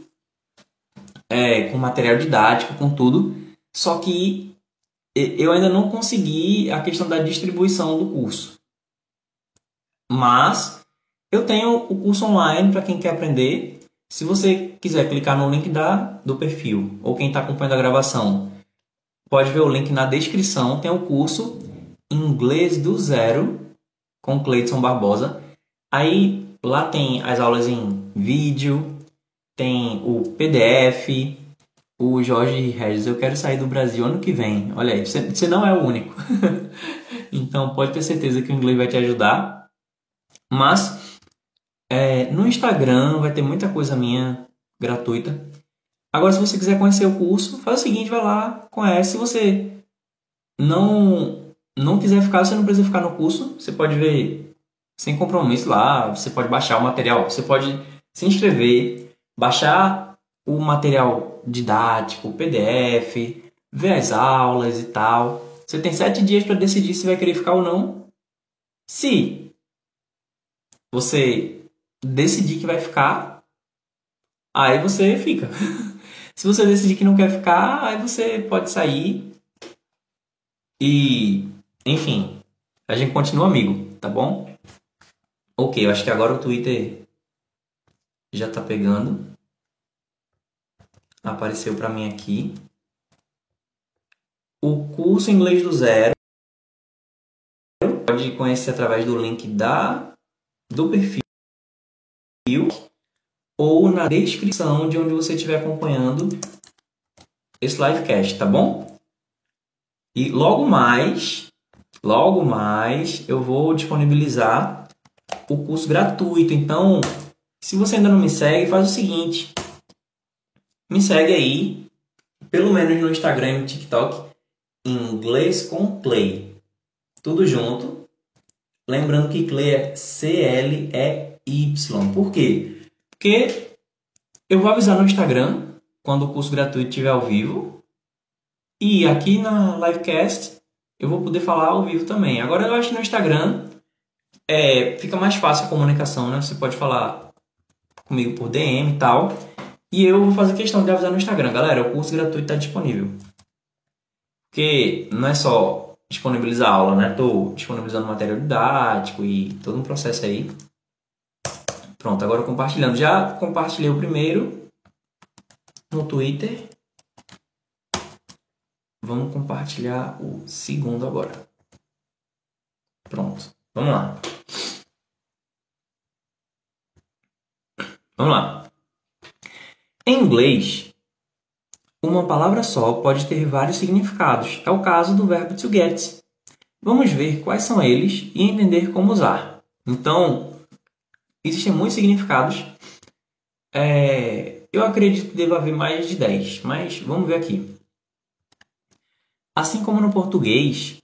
[SPEAKER 1] é, com material didático, com tudo. Só que eu ainda não consegui a questão da distribuição do curso. Mas eu tenho o curso online para quem quer aprender se você quiser clicar no link da, do perfil, ou quem está acompanhando a gravação, pode ver o link na descrição. Tem o curso Inglês do Zero com Cleiton Barbosa. Aí lá tem as aulas em vídeo, tem o PDF, o Jorge Regis. Eu quero sair do Brasil ano que vem. Olha aí, você, não é o único. então pode ter certeza que o inglês vai te ajudar. Mas é, no Instagram vai ter muita coisa minha gratuita. Agora, se você quiser conhecer o curso, faz o seguinte, vai lá, conhece. Se você não não quiser ficar, você não precisa ficar no curso. Você pode ver sem compromisso lá. Você pode baixar o material. Você pode se inscrever, baixar o material didático, o PDF, ver as aulas e tal. Você tem sete dias para decidir se vai querer ficar ou não. Se você decidir que vai ficar, aí você fica. Se você decidir que não quer ficar, aí você pode sair e, enfim, a gente continua amigo, tá bom? Ok, eu acho que agora o Twitter já tá pegando. Apareceu para mim aqui. O curso Inglês do Zero pode conhecer através do link da do perfil ou na descrição de onde você estiver acompanhando esse livecast, tá bom? E logo mais, logo mais, eu vou disponibilizar o curso gratuito. Então, se você ainda não me segue, faz o seguinte: me segue aí, pelo menos no Instagram e no TikTok, inglês com Clay. Tudo junto. Lembrando que Clay é C-L-E-Y. Por quê? Porque eu vou avisar no Instagram quando o curso gratuito estiver ao vivo. E aqui na livecast eu vou poder falar ao vivo também. Agora eu acho que no Instagram é, fica mais fácil a comunicação, né? Você pode falar comigo por DM e tal. E eu vou fazer questão de avisar no Instagram, galera, o curso gratuito está disponível. Porque não é só disponibilizar aula, né? Tô disponibilizando material didático e todo um processo aí. Pronto, agora compartilhando. Já compartilhei o primeiro no Twitter. Vamos compartilhar o segundo agora. Pronto, vamos lá. Vamos lá. Em inglês, uma palavra só pode ter vários significados. É o caso do verbo to get. Vamos ver quais são eles e entender como usar. Então, existem muitos significados. É, eu acredito que deva haver mais de 10, mas vamos ver aqui. Assim como no português,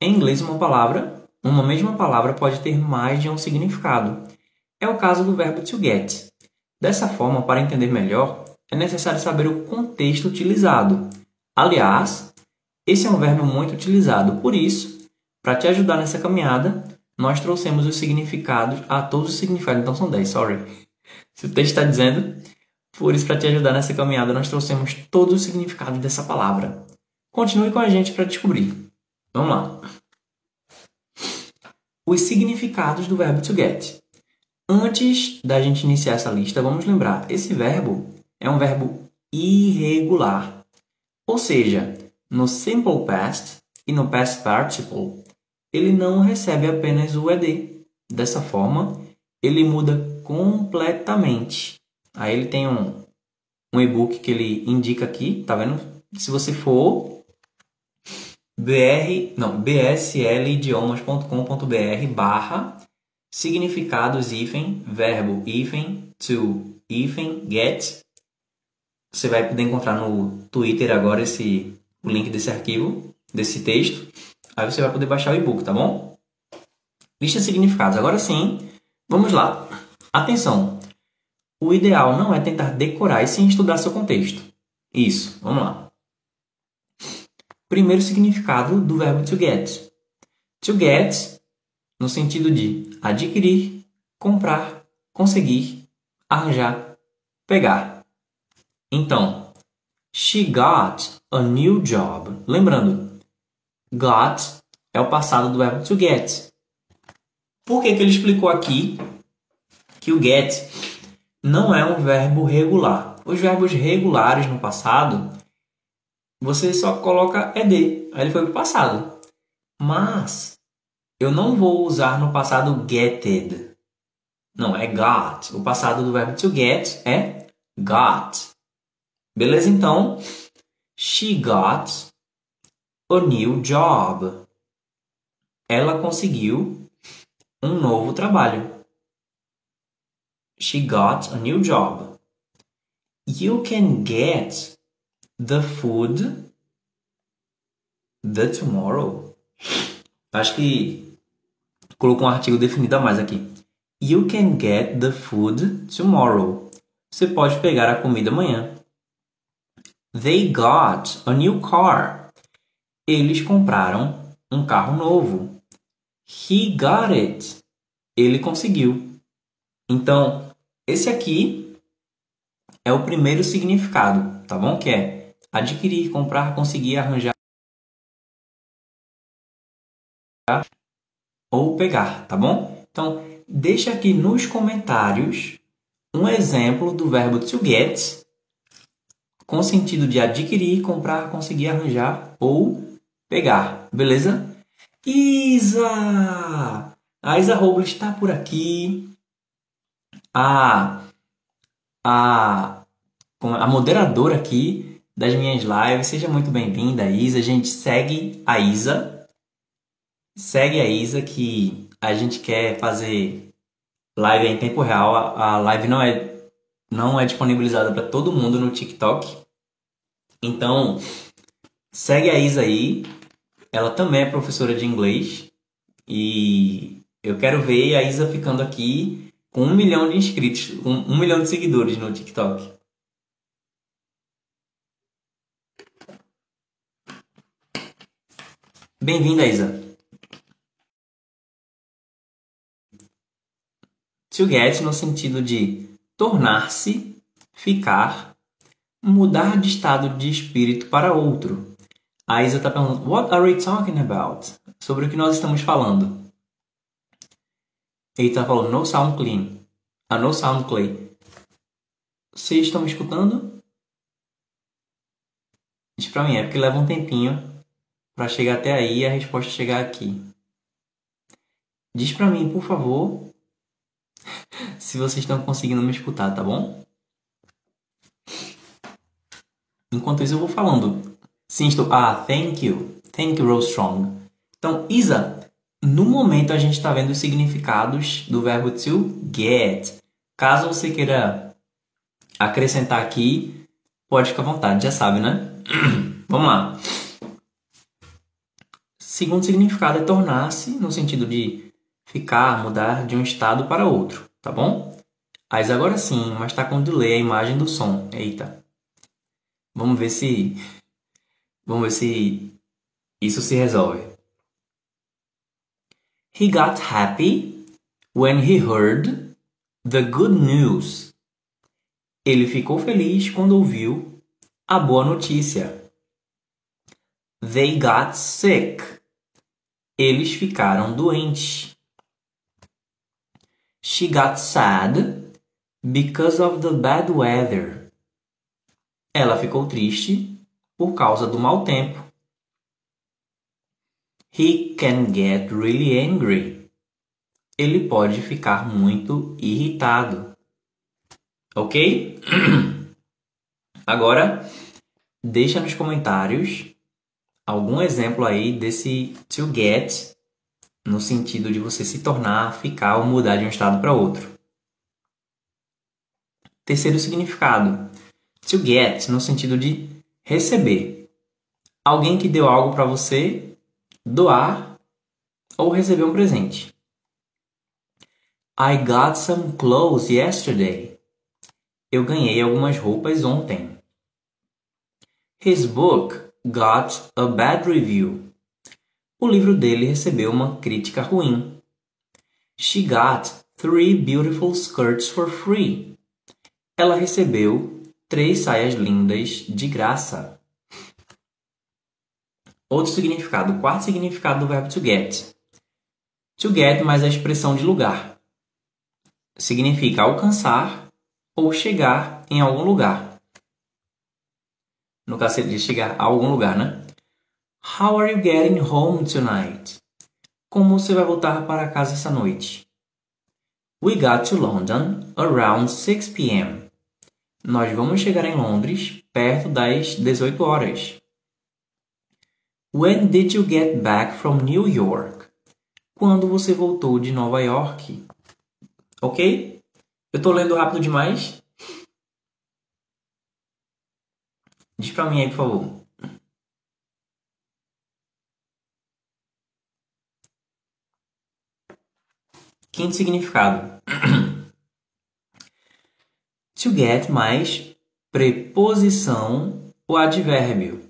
[SPEAKER 1] em inglês uma palavra, uma mesma palavra pode ter mais de um significado. É o caso do verbo to get. Dessa forma, para entender melhor, é necessário saber o contexto utilizado. Aliás, esse é um verbo muito utilizado, por isso, para te ajudar nessa caminhada, nós trouxemos os significados, a todos os significados, então são 10, sorry. Se o texto está dizendo, por isso, para te ajudar nessa caminhada, nós trouxemos todos os significados dessa palavra. Continue com a gente para descobrir. Vamos lá. Os significados do verbo to get. Antes da gente iniciar essa lista, vamos lembrar: esse verbo é um verbo irregular. Ou seja, no simple past e no past participle, ele não recebe apenas o ed. Dessa forma, ele muda completamente. Aí ele tem um, um e-book que ele indica aqui, tá vendo? Se você for br, não, bslidiomas.com.br barra significados hífen, verbo hífen, to hífen, get, você vai poder encontrar no Twitter agora esse, o link desse arquivo, desse texto. Aí você vai poder baixar o e-book, tá bom? Lista de significados. Agora sim, vamos lá. Atenção! O ideal não é tentar decorar e sim estudar seu contexto. Isso, vamos lá. Primeiro significado do verbo to get. To get, no sentido de adquirir, comprar, conseguir, arranjar, pegar. Então, she got a new job. Lembrando, got é o passado do verbo to get. Por que, que ele explicou aqui que o get não é um verbo regular? Os verbos regulares no passado, você só coloca ed, aí ele foi para o passado. Mas eu não vou usar no passado getted. Não, é got. O passado do verbo to get é got. Beleza? Então, she got a new job. Ela conseguiu um novo trabalho. She got a new job. You can get the food the tomorrow. Acho que colocou um artigo definido a mais aqui. You can get the food tomorrow. Você pode pegar a comida amanhã. They got a new car. Eles compraram um carro novo. He got it. Ele conseguiu. Então, esse aqui é o primeiro significado, tá bom? Que é adquirir, comprar, conseguir, arranjar ou pegar, tá bom? Então, deixa aqui nos comentários um exemplo do verbo to get com sentido de adquirir, comprar, conseguir arranjar ou pegar, beleza? Isa! A Isa Robles está por aqui. A, a, a moderadora aqui das minhas lives. Seja muito bem-vinda, Isa. A gente segue a Isa. Segue a Isa que a gente quer fazer live em tempo real. A, a live não é não é disponibilizada para todo mundo no TikTok. Então, segue a Isa aí. Ela também é professora de inglês. E eu quero ver a Isa ficando aqui com um milhão de inscritos, um, um milhão de seguidores no TikTok. Bem-vinda, Isa. To get no sentido de tornar-se, ficar, mudar de estado de espírito para outro. A Isa está perguntando, What are we talking about? Sobre o que nós estamos falando. Ele está falando, no sound clean. Ah, no sound clean. Vocês estão me escutando? Diz pra mim, é porque leva um tempinho para chegar até aí e a resposta chegar aqui. Diz pra mim, por favor, se vocês estão conseguindo me escutar, tá bom? Enquanto isso, eu vou falando. Sim, estou. Ah, thank you. Thank you, Rose Strong. Então, Isa, no momento a gente está vendo os significados do verbo to get. Caso você queira acrescentar aqui, pode ficar à vontade, já sabe, né? Vamos lá. Segundo significado é tornar-se, no sentido de ficar, mudar de um estado para outro, tá bom? Mas agora sim, mas está com delay a imagem do som. Eita. Vamos ver se vamos ver se isso se resolve. He got happy when he heard the good news. Ele ficou feliz quando ouviu a boa notícia. They got sick. Eles ficaram doentes. She got sad because of the bad weather. Ela ficou triste por causa do mau tempo. He can get really angry. Ele pode ficar muito irritado. Ok? Agora, deixa nos comentários algum exemplo aí desse to get no sentido de você se tornar, ficar ou mudar de um estado para outro. Terceiro significado, to get no sentido de receber. Alguém que deu algo para você, doar ou receber um presente. I got some clothes yesterday. Eu ganhei algumas roupas ontem. His book got a bad review o livro dele recebeu uma crítica ruim. She got three beautiful skirts for free. Ela recebeu três saias lindas de graça. Outro significado, quarto significado do verbo to get. To get mais a expressão de lugar. Significa alcançar ou chegar em algum lugar. No caso de chegar a algum lugar, né? How are you getting home tonight? Como você vai voltar para casa essa noite? We got to London around 6 p.m. Nós vamos chegar em Londres perto das 18 horas. When did you get back from New York? Quando você voltou de Nova York? Ok? Eu estou lendo rápido demais? Diz para mim aí, por favor. Quinto significado. to get mais preposição ou advérbio.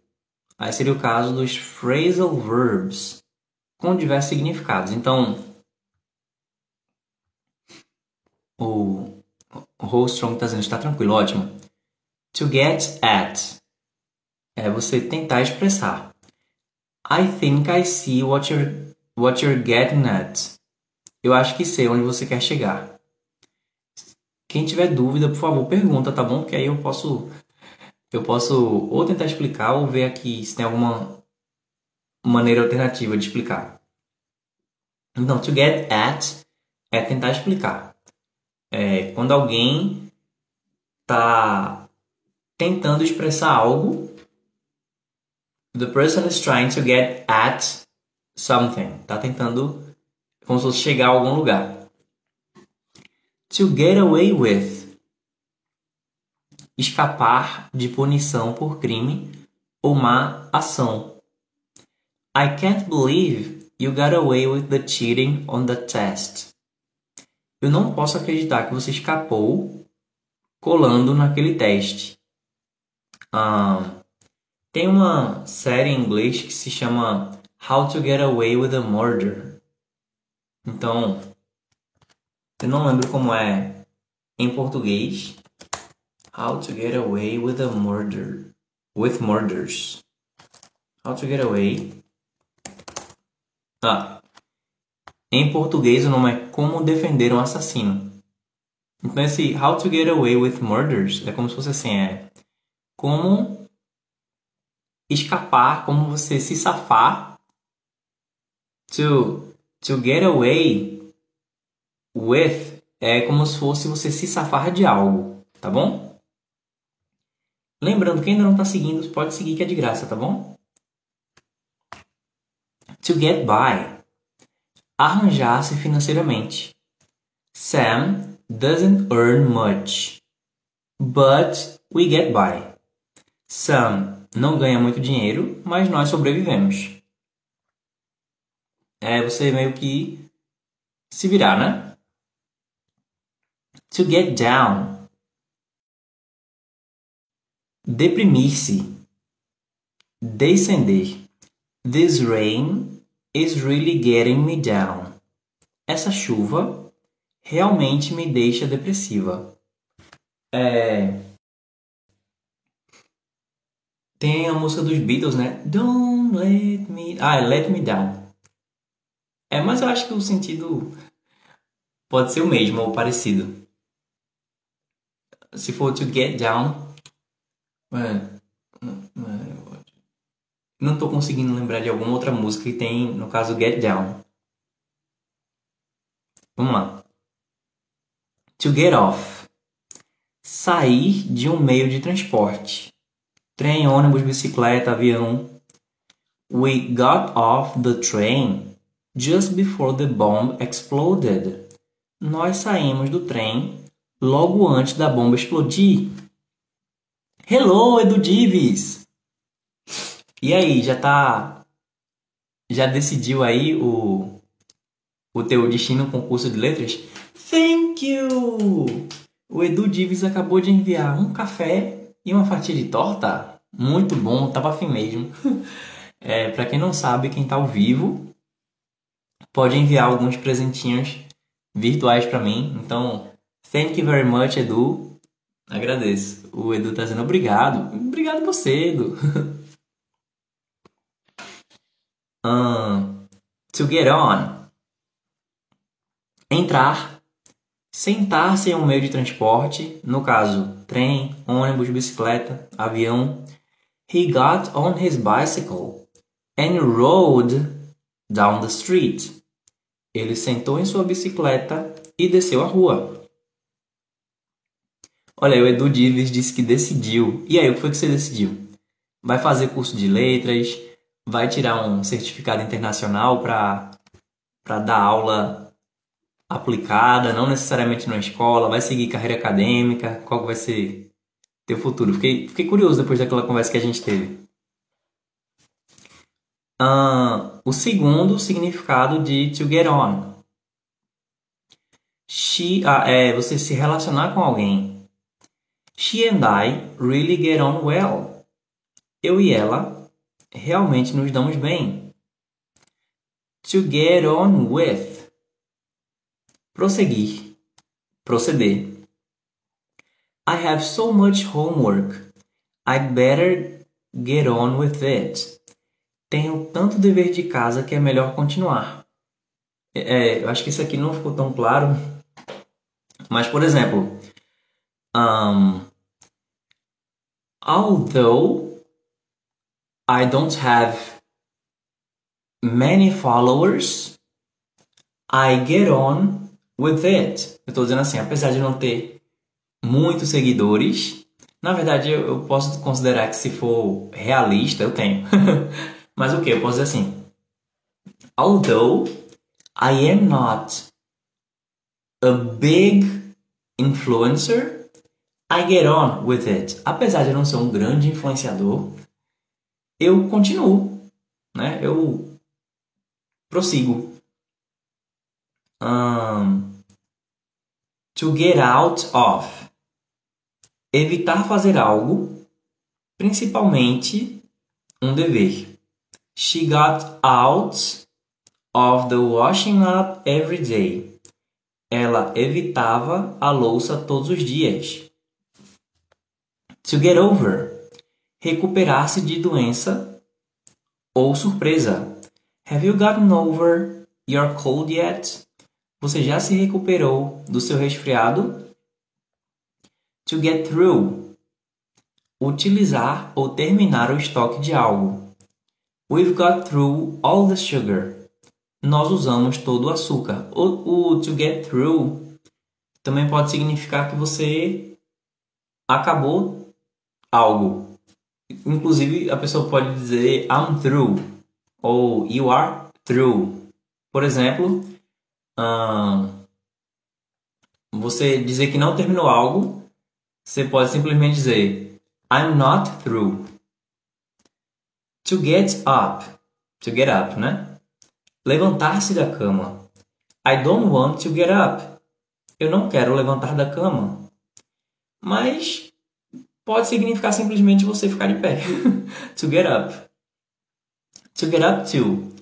[SPEAKER 1] Aí seria o caso dos phrasal verbs com diversos significados. Então, o, Holstrom está dizendo, está tranquilo, ótimo. To get at é você tentar expressar. I think I see what you're, what you're getting at. Eu acho que sei onde você quer chegar. Quem tiver dúvida, por favor, pergunta, tá bom? Que aí eu posso eu posso ou tentar explicar ou ver aqui se tem alguma maneira alternativa de explicar. Então, to get at é tentar explicar. É quando alguém está tentando expressar algo. The person is trying to get at something. Está tentando como se fosse chegar a algum lugar. To get away with. Escapar de punição por crime ou má ação. I can't believe you got away with the cheating on the test. Eu não posso acreditar que você escapou colando naquele teste. Ah, tem uma série em inglês que se chama How to Get Away with a Murder. Então, Eu não lembro como é em português. How to get away with a murder. With murders. How to get away. Ah. Em português o nome é Como defender um assassino. Então esse How to get away with murders é como se fosse assim, é como escapar, como você se safar. To to get away with é como se fosse você se safar de algo, tá bom? Lembrando, quem ainda não está seguindo, pode seguir que é de graça, tá bom? To get by. Arranjar-se financeiramente. Sam doesn't earn much, but we get by. Sam não ganha muito dinheiro, mas nós sobrevivemos. É você meio que se virar, né? To get down. Deprimir-se. Descender. This rain is really getting me down. Essa chuva realmente me deixa depressiva. É... Tem a música dos Beatles, né? Don't let me. Ah, é Let Me Down. É, mas eu acho que o sentido pode ser o mesmo ou parecido se for to get down. Não estou conseguindo lembrar de alguma outra música que tem, no caso, Get Down. Vamos lá. To get off. Sair de um meio de transporte. Trem, ônibus, bicicleta, avião. We got off the train just before the bomb exploded. Nós saímos do trem logo antes da bomba explodir. Hello, Edu Dives! E aí, já tá. Já decidiu aí o, o teu destino no concurso de letras? Thank you! O Edu Dives acabou de enviar um café e uma fatia de torta. Muito bom, tava afim mesmo. É, para quem não sabe, quem tá ao vivo pode enviar alguns presentinhos virtuais para mim. Então, Thank you very much, Edu. Agradeço. O Edu tá dizendo obrigado. Obrigado você, Edu. um, to get on. Entrar. Sentar-se em um meio de transporte. No caso, trem, ônibus, bicicleta, avião. He got on his bicycle and rode down the street. Ele sentou em sua bicicleta e desceu a rua. Olha, o Edu Dives disse que decidiu. E aí, o que foi que você decidiu? Vai fazer curso de letras? Vai tirar um certificado internacional para dar aula aplicada, não necessariamente na escola? Vai seguir carreira acadêmica? Qual vai ser teu futuro? Fiquei, fiquei curioso depois daquela conversa que a gente teve. Uh, o segundo significado de to get on. She, ah, é você se relacionar com alguém. She and I really get on well. Eu e ela realmente nos damos bem. To get on with. Prosseguir. Proceder. I have so much homework. I'd better get on with it. Tenho tanto dever de casa que é melhor continuar. É, eu acho que isso aqui não ficou tão claro. Mas, por exemplo, um, although I don't have many followers, I get on with it. Eu estou dizendo assim, apesar de não ter muitos seguidores, na verdade eu, eu posso considerar que se for realista, eu tenho. Mas o que? Eu posso dizer assim, although I am not a big influencer, I get on with it. Apesar de eu não ser um grande influenciador, eu continuo, né? Eu prossigo. Um, to get out of. Evitar fazer algo, principalmente um dever. She got out of the washing up every day. ela evitava a louça todos os dias. To get over, recuperar-se de doença ou surpresa. Have you gotten over your cold yet? Você já se recuperou do seu resfriado? To get through, utilizar ou terminar o estoque de algo. We've got through all the sugar nós usamos todo o açúcar. O, o to get through também pode significar que você acabou algo. Inclusive, a pessoa pode dizer I'm through ou you are through. Por exemplo, você dizer que não terminou algo, você pode simplesmente dizer I'm not through. To get up. To get up, né? Levantar-se da cama. I don't want to get up. Eu não quero levantar da cama. Mas pode significar simplesmente você ficar de pé. to get up. To get up to.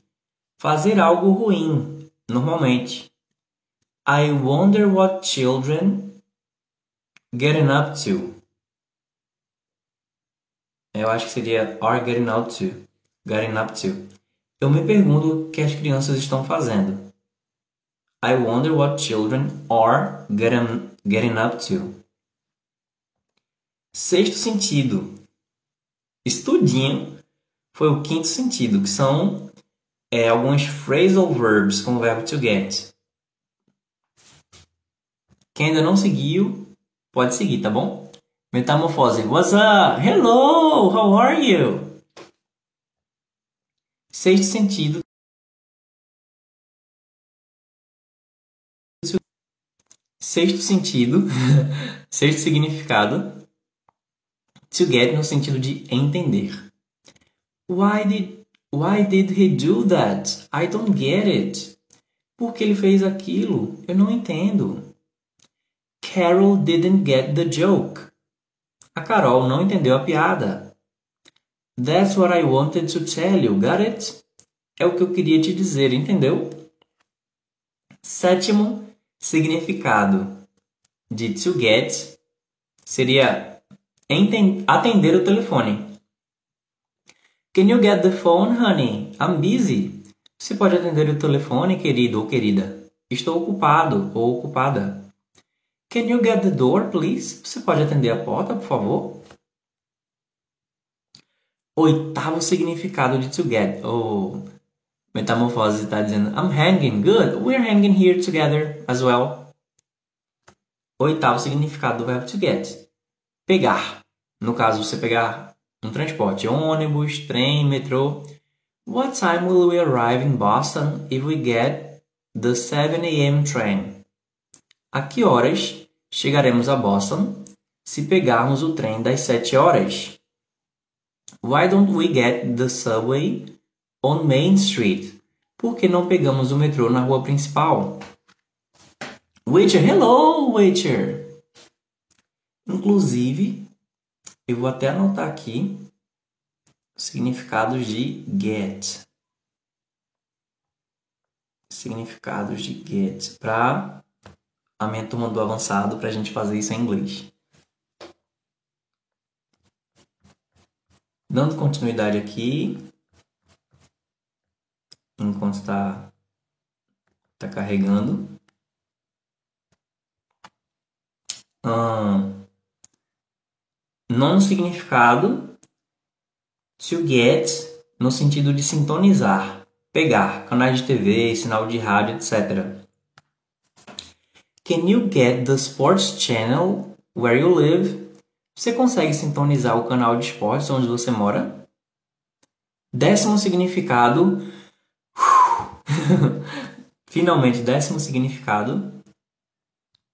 [SPEAKER 1] Fazer algo ruim, normalmente. I wonder what children getting up to. Eu acho que seria are getting up to. Getting up to. Eu me pergunto o que as crianças estão fazendo. I wonder what children are getting, getting up to. Sexto sentido. Estudinho foi o quinto sentido, que são é, alguns phrasal verbs com o verbo to get. Quem ainda não seguiu, pode seguir, tá bom? Metamorfose. What's up? Hello! How are you? Sexto sentido. Sexto sentido, sexto significado, to get no sentido de entender. Why did, why did he do that? I don't get it. Por que ele fez aquilo? Eu não entendo. Carol didn't get the joke. A Carol não entendeu a piada. That's what I wanted to tell you, got it? É o que eu queria te dizer, entendeu? Sétimo significado de to get seria atender o telefone. Can you get the phone, honey? I'm busy. Você pode atender o telefone, querido ou querida? Estou ocupado ou ocupada. Can you get the door, please? Você pode atender a porta, por favor? oitavo significado de to get. O Metamorfose está dizendo I'm hanging. Good. We're hanging here together as well. Oitavo significado do verbo to get. Pegar. No caso, você pegar um transporte, ônibus, trem, metrô. What time will we arrive in Boston if we get the 7 a.m. train? A que horas chegaremos a Boston se pegarmos o trem das 7 horas? Why don't we get the subway on Main Street? Por que não pegamos o metrô na rua principal? Witcher, hello, Witcher! Inclusive, eu vou até anotar aqui significados de get. Significados de get para a minha turma do avançado para a gente fazer isso em inglês. Dando continuidade aqui, enquanto está tá carregando. Hum, nono significado, to get, no sentido de sintonizar, pegar, canais de TV, sinal de rádio, etc. Can you get the sports channel where you live? Você consegue sintonizar o canal de esportes onde você mora? Décimo significado. Finalmente, décimo significado.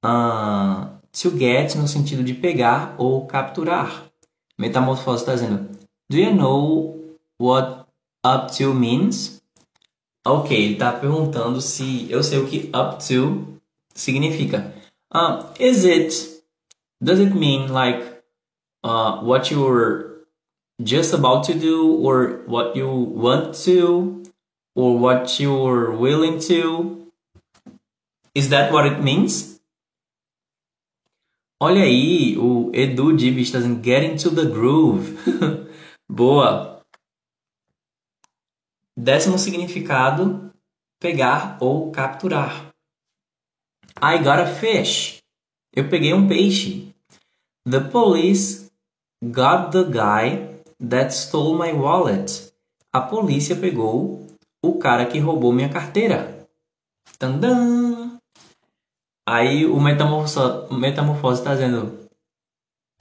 [SPEAKER 1] Uh, to get no sentido de pegar ou capturar. Metamorfose está dizendo: Do you know what up to means? Ok, ele está perguntando se eu sei o que up to significa. Uh, is it? Does it mean like uh, what you're just about to do or what you want to or what you're willing to Is that what it means? Olha aí, o Edu Divi está dizendo Get into the groove. Boa. Décimo significado, pegar ou capturar. I got a fish. Eu peguei um peixe. The police got the guy that stole my wallet. A polícia pegou o cara que roubou minha carteira. Tandam! Aí o Metamorfose, Metamorfose está dizendo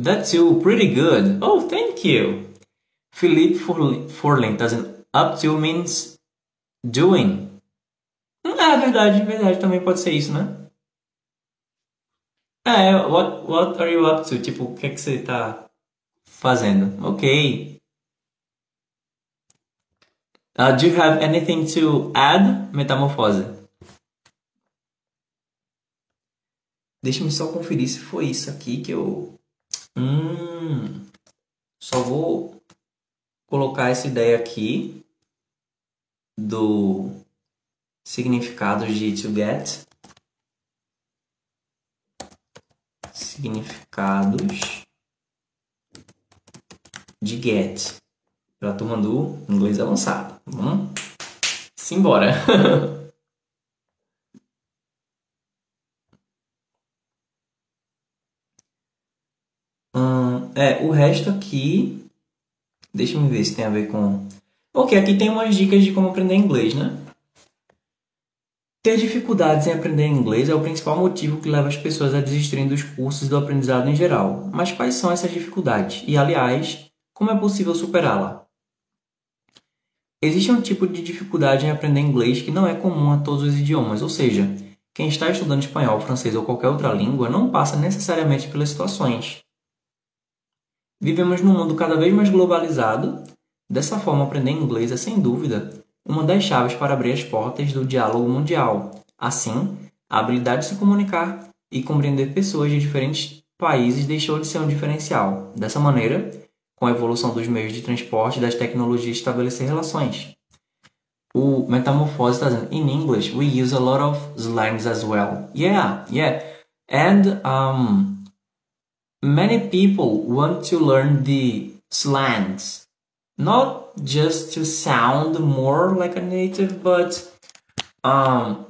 [SPEAKER 1] That's you pretty good. Oh, thank you. Felipe Forlin está dizendo Up to means doing. Hum, é verdade, verdade. Também pode ser isso, né? É, what, what are you up to? Tipo, o que é que você está fazendo? Ok. Uh, do you have anything to add, Metamorfose? Deixa-me só conferir se foi isso aqui que eu... Hum, só vou colocar essa ideia aqui do significado de to get. significados de get para a turma do inglês avançado. Vamos simbora. hum, é, o resto aqui, deixa eu ver se tem a ver com. Ok, aqui tem umas dicas de como aprender inglês, né? Ter dificuldades em aprender inglês é o principal motivo que leva as pessoas a desistirem dos cursos do aprendizado em geral. Mas quais são essas dificuldades? E, aliás, como é possível superá-la? Existe um tipo de dificuldade em aprender inglês que não é comum a todos os idiomas, ou seja, quem está estudando espanhol, francês ou qualquer outra língua não passa necessariamente pelas situações. Vivemos num mundo cada vez mais globalizado, dessa forma, aprender inglês é sem dúvida uma das chaves para abrir as portas do diálogo mundial. Assim, a habilidade de se comunicar e compreender pessoas de diferentes países deixou de ser um diferencial. Dessa maneira, com a evolução dos meios de transporte e das tecnologias, estabelecer relações. O Metamorfose está dizendo, in English, we use a lot of slangs as well. Yeah, yeah. And um, many people want to learn the slangs not just to sound more like a native, but um,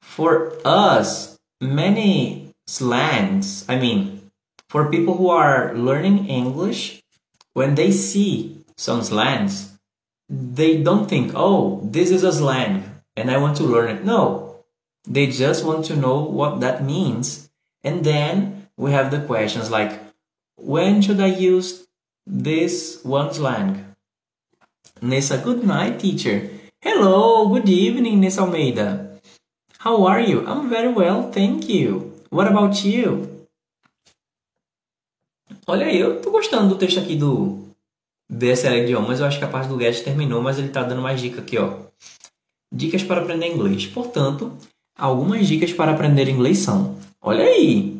[SPEAKER 1] for us, many slangs, I mean, for people who are learning English, when they see some slangs, they don't think, oh, this is a slang and I want to learn it. No, they just want to know what that means. And then we have the questions like, when should I use this one slang. Nessa, good night, teacher. Hello, good evening, Nessa Almeida. How are you? I'm very well, thank you. What about you? Olha aí, eu tô gostando do texto aqui do DSL Idiomas. Eu acho que a parte do get terminou, mas ele tá dando mais dica aqui, ó. Dicas para aprender inglês. Portanto, algumas dicas para aprender inglês são: olha aí,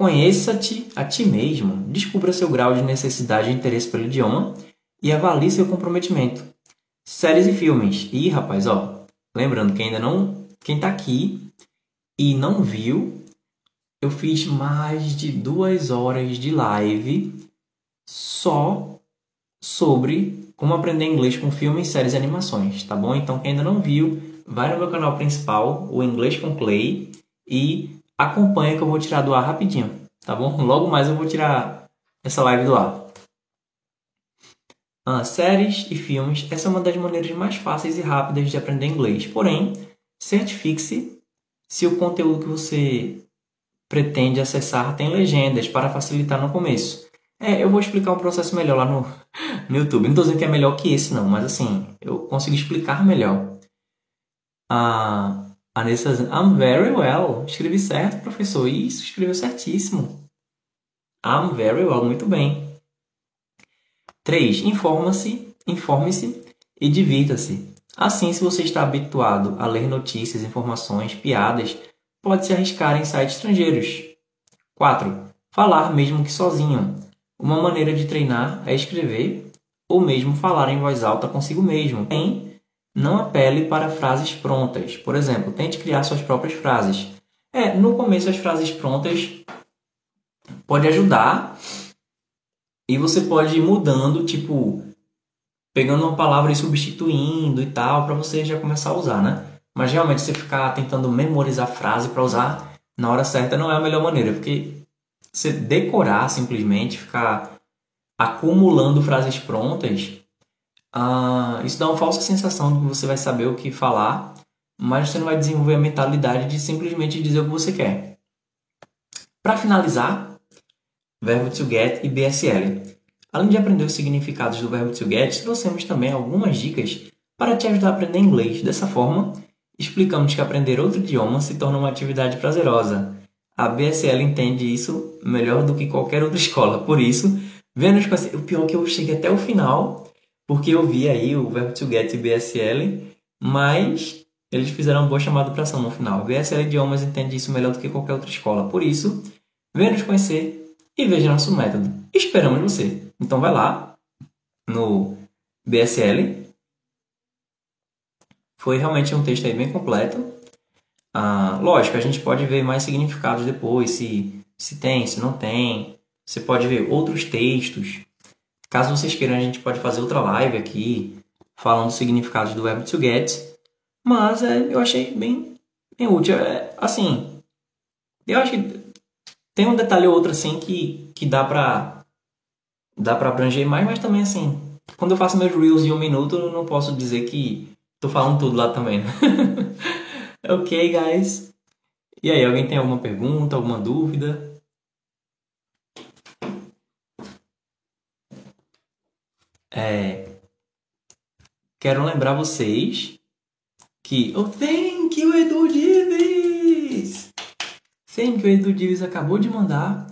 [SPEAKER 1] Conheça-te a ti mesmo, descubra seu grau de necessidade e interesse pelo idioma e avalie seu comprometimento. Séries e filmes. E rapaz, ó, lembrando que ainda não, quem tá aqui e não viu, eu fiz mais de duas horas de live só sobre como aprender inglês com filmes, séries e animações, tá bom? Então quem ainda não viu, vai no meu canal principal, o Inglês com Clay, e acompanha que eu vou tirar do ar rapidinho, tá bom? Logo mais eu vou tirar essa live do ar. Ah, séries e filmes, essa é uma das maneiras mais fáceis e rápidas de aprender inglês. Porém, certifique-se se o conteúdo que você pretende acessar tem legendas para facilitar no começo. É, eu vou explicar um processo melhor lá no, no YouTube. Não estou dizendo que é melhor que esse, não, mas assim, eu consigo explicar melhor. Ah, a Nessa I'm very well. Escrevi certo, professor. Isso, escreveu certíssimo. I'm very well. Muito bem. 3. Informa-se, informe-se e divirta-se. Assim, se você está habituado a ler notícias, informações, piadas, pode se arriscar em sites estrangeiros. 4. Falar mesmo que sozinho. Uma maneira de treinar é escrever ou mesmo falar em voz alta consigo mesmo. Bem, não apele para frases prontas. Por exemplo, tente criar suas próprias frases. É, no começo as frases prontas pode ajudar e você pode ir mudando, tipo, pegando uma palavra e substituindo e tal, para você já começar a usar, né? Mas realmente você ficar tentando memorizar a frase para usar na hora certa não é a melhor maneira, porque você decorar simplesmente, ficar acumulando frases prontas, uh, isso dá uma falsa sensação de que você vai saber o que falar, mas você não vai desenvolver a mentalidade de simplesmente dizer o que você quer. Para finalizar, verbo to get e BSL. Além de aprender os significados do verbo to get, trouxemos também algumas dicas para te ajudar a aprender inglês. Dessa forma, explicamos que aprender outro idioma se torna uma atividade prazerosa. A BSL entende isso melhor do que qualquer outra escola. Por isso, Vênus com o pior é que eu cheguei até o final, porque eu vi aí o verbo to get e BSL, mas eles fizeram uma boa chamada para ação no final. BSL Idiomas entende isso melhor do que qualquer outra escola. Por isso, venha nos conhecer e veja nosso método. Esperamos você. Então vai lá no BSL foi realmente um texto aí bem completo. Ah, lógico, a gente pode ver mais significados depois, se, se tem, se não tem. Você pode ver outros textos. Caso vocês queiram, a gente pode fazer outra live aqui, falando dos significados do verbo to get. Mas é, eu achei bem, bem útil. É, assim, eu acho que tem um detalhe ou outro assim que, que dá pra dá pra abranger mais, mas também assim, quando eu faço meus reels de um minuto, eu não posso dizer que Tô falando tudo lá também. Né? ok, guys. E aí, alguém tem alguma pergunta, alguma dúvida? É, quero lembrar vocês que. Oh, thank you, Edu Dives! Thank you, Edu Dives acabou de mandar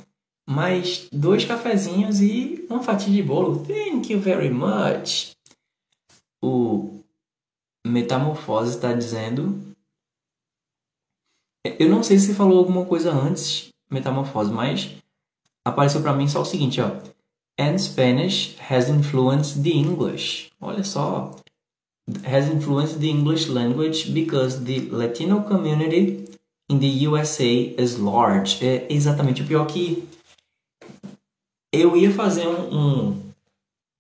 [SPEAKER 1] mais dois cafezinhos e uma fatia de bolo. Thank you very much! O Metamorfose está dizendo. Eu não sei se falou alguma coisa antes, Metamorfose, mas apareceu para mim só o seguinte, ó. And Spanish has influenced the English. Olha só. Has influenced the English language because the Latino community in the USA is large. É exatamente o pior que eu ia fazer um, um,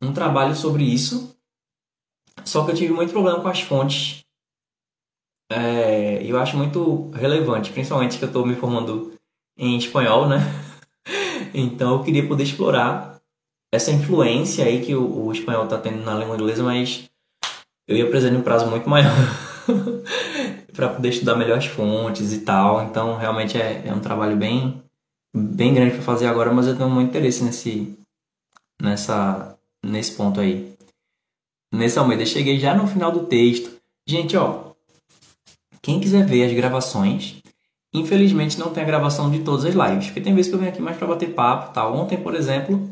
[SPEAKER 1] um trabalho sobre isso só que eu tive muito problema com as fontes. É, eu acho muito relevante, principalmente que eu estou me formando em espanhol, né? então eu queria poder explorar essa influência aí que o, o espanhol está tendo na língua inglesa, mas eu ia precisar de um prazo muito maior para poder estudar melhor as fontes e tal. Então realmente é, é um trabalho bem bem grande para fazer agora, mas eu tenho muito interesse nesse nessa nesse ponto aí nesse Almeida. Cheguei já no final do texto. Gente, ó, quem quiser ver as gravações, infelizmente não tem a gravação de todas as lives, porque tem vezes que eu venho aqui mais para bater papo, tal. Ontem, por exemplo,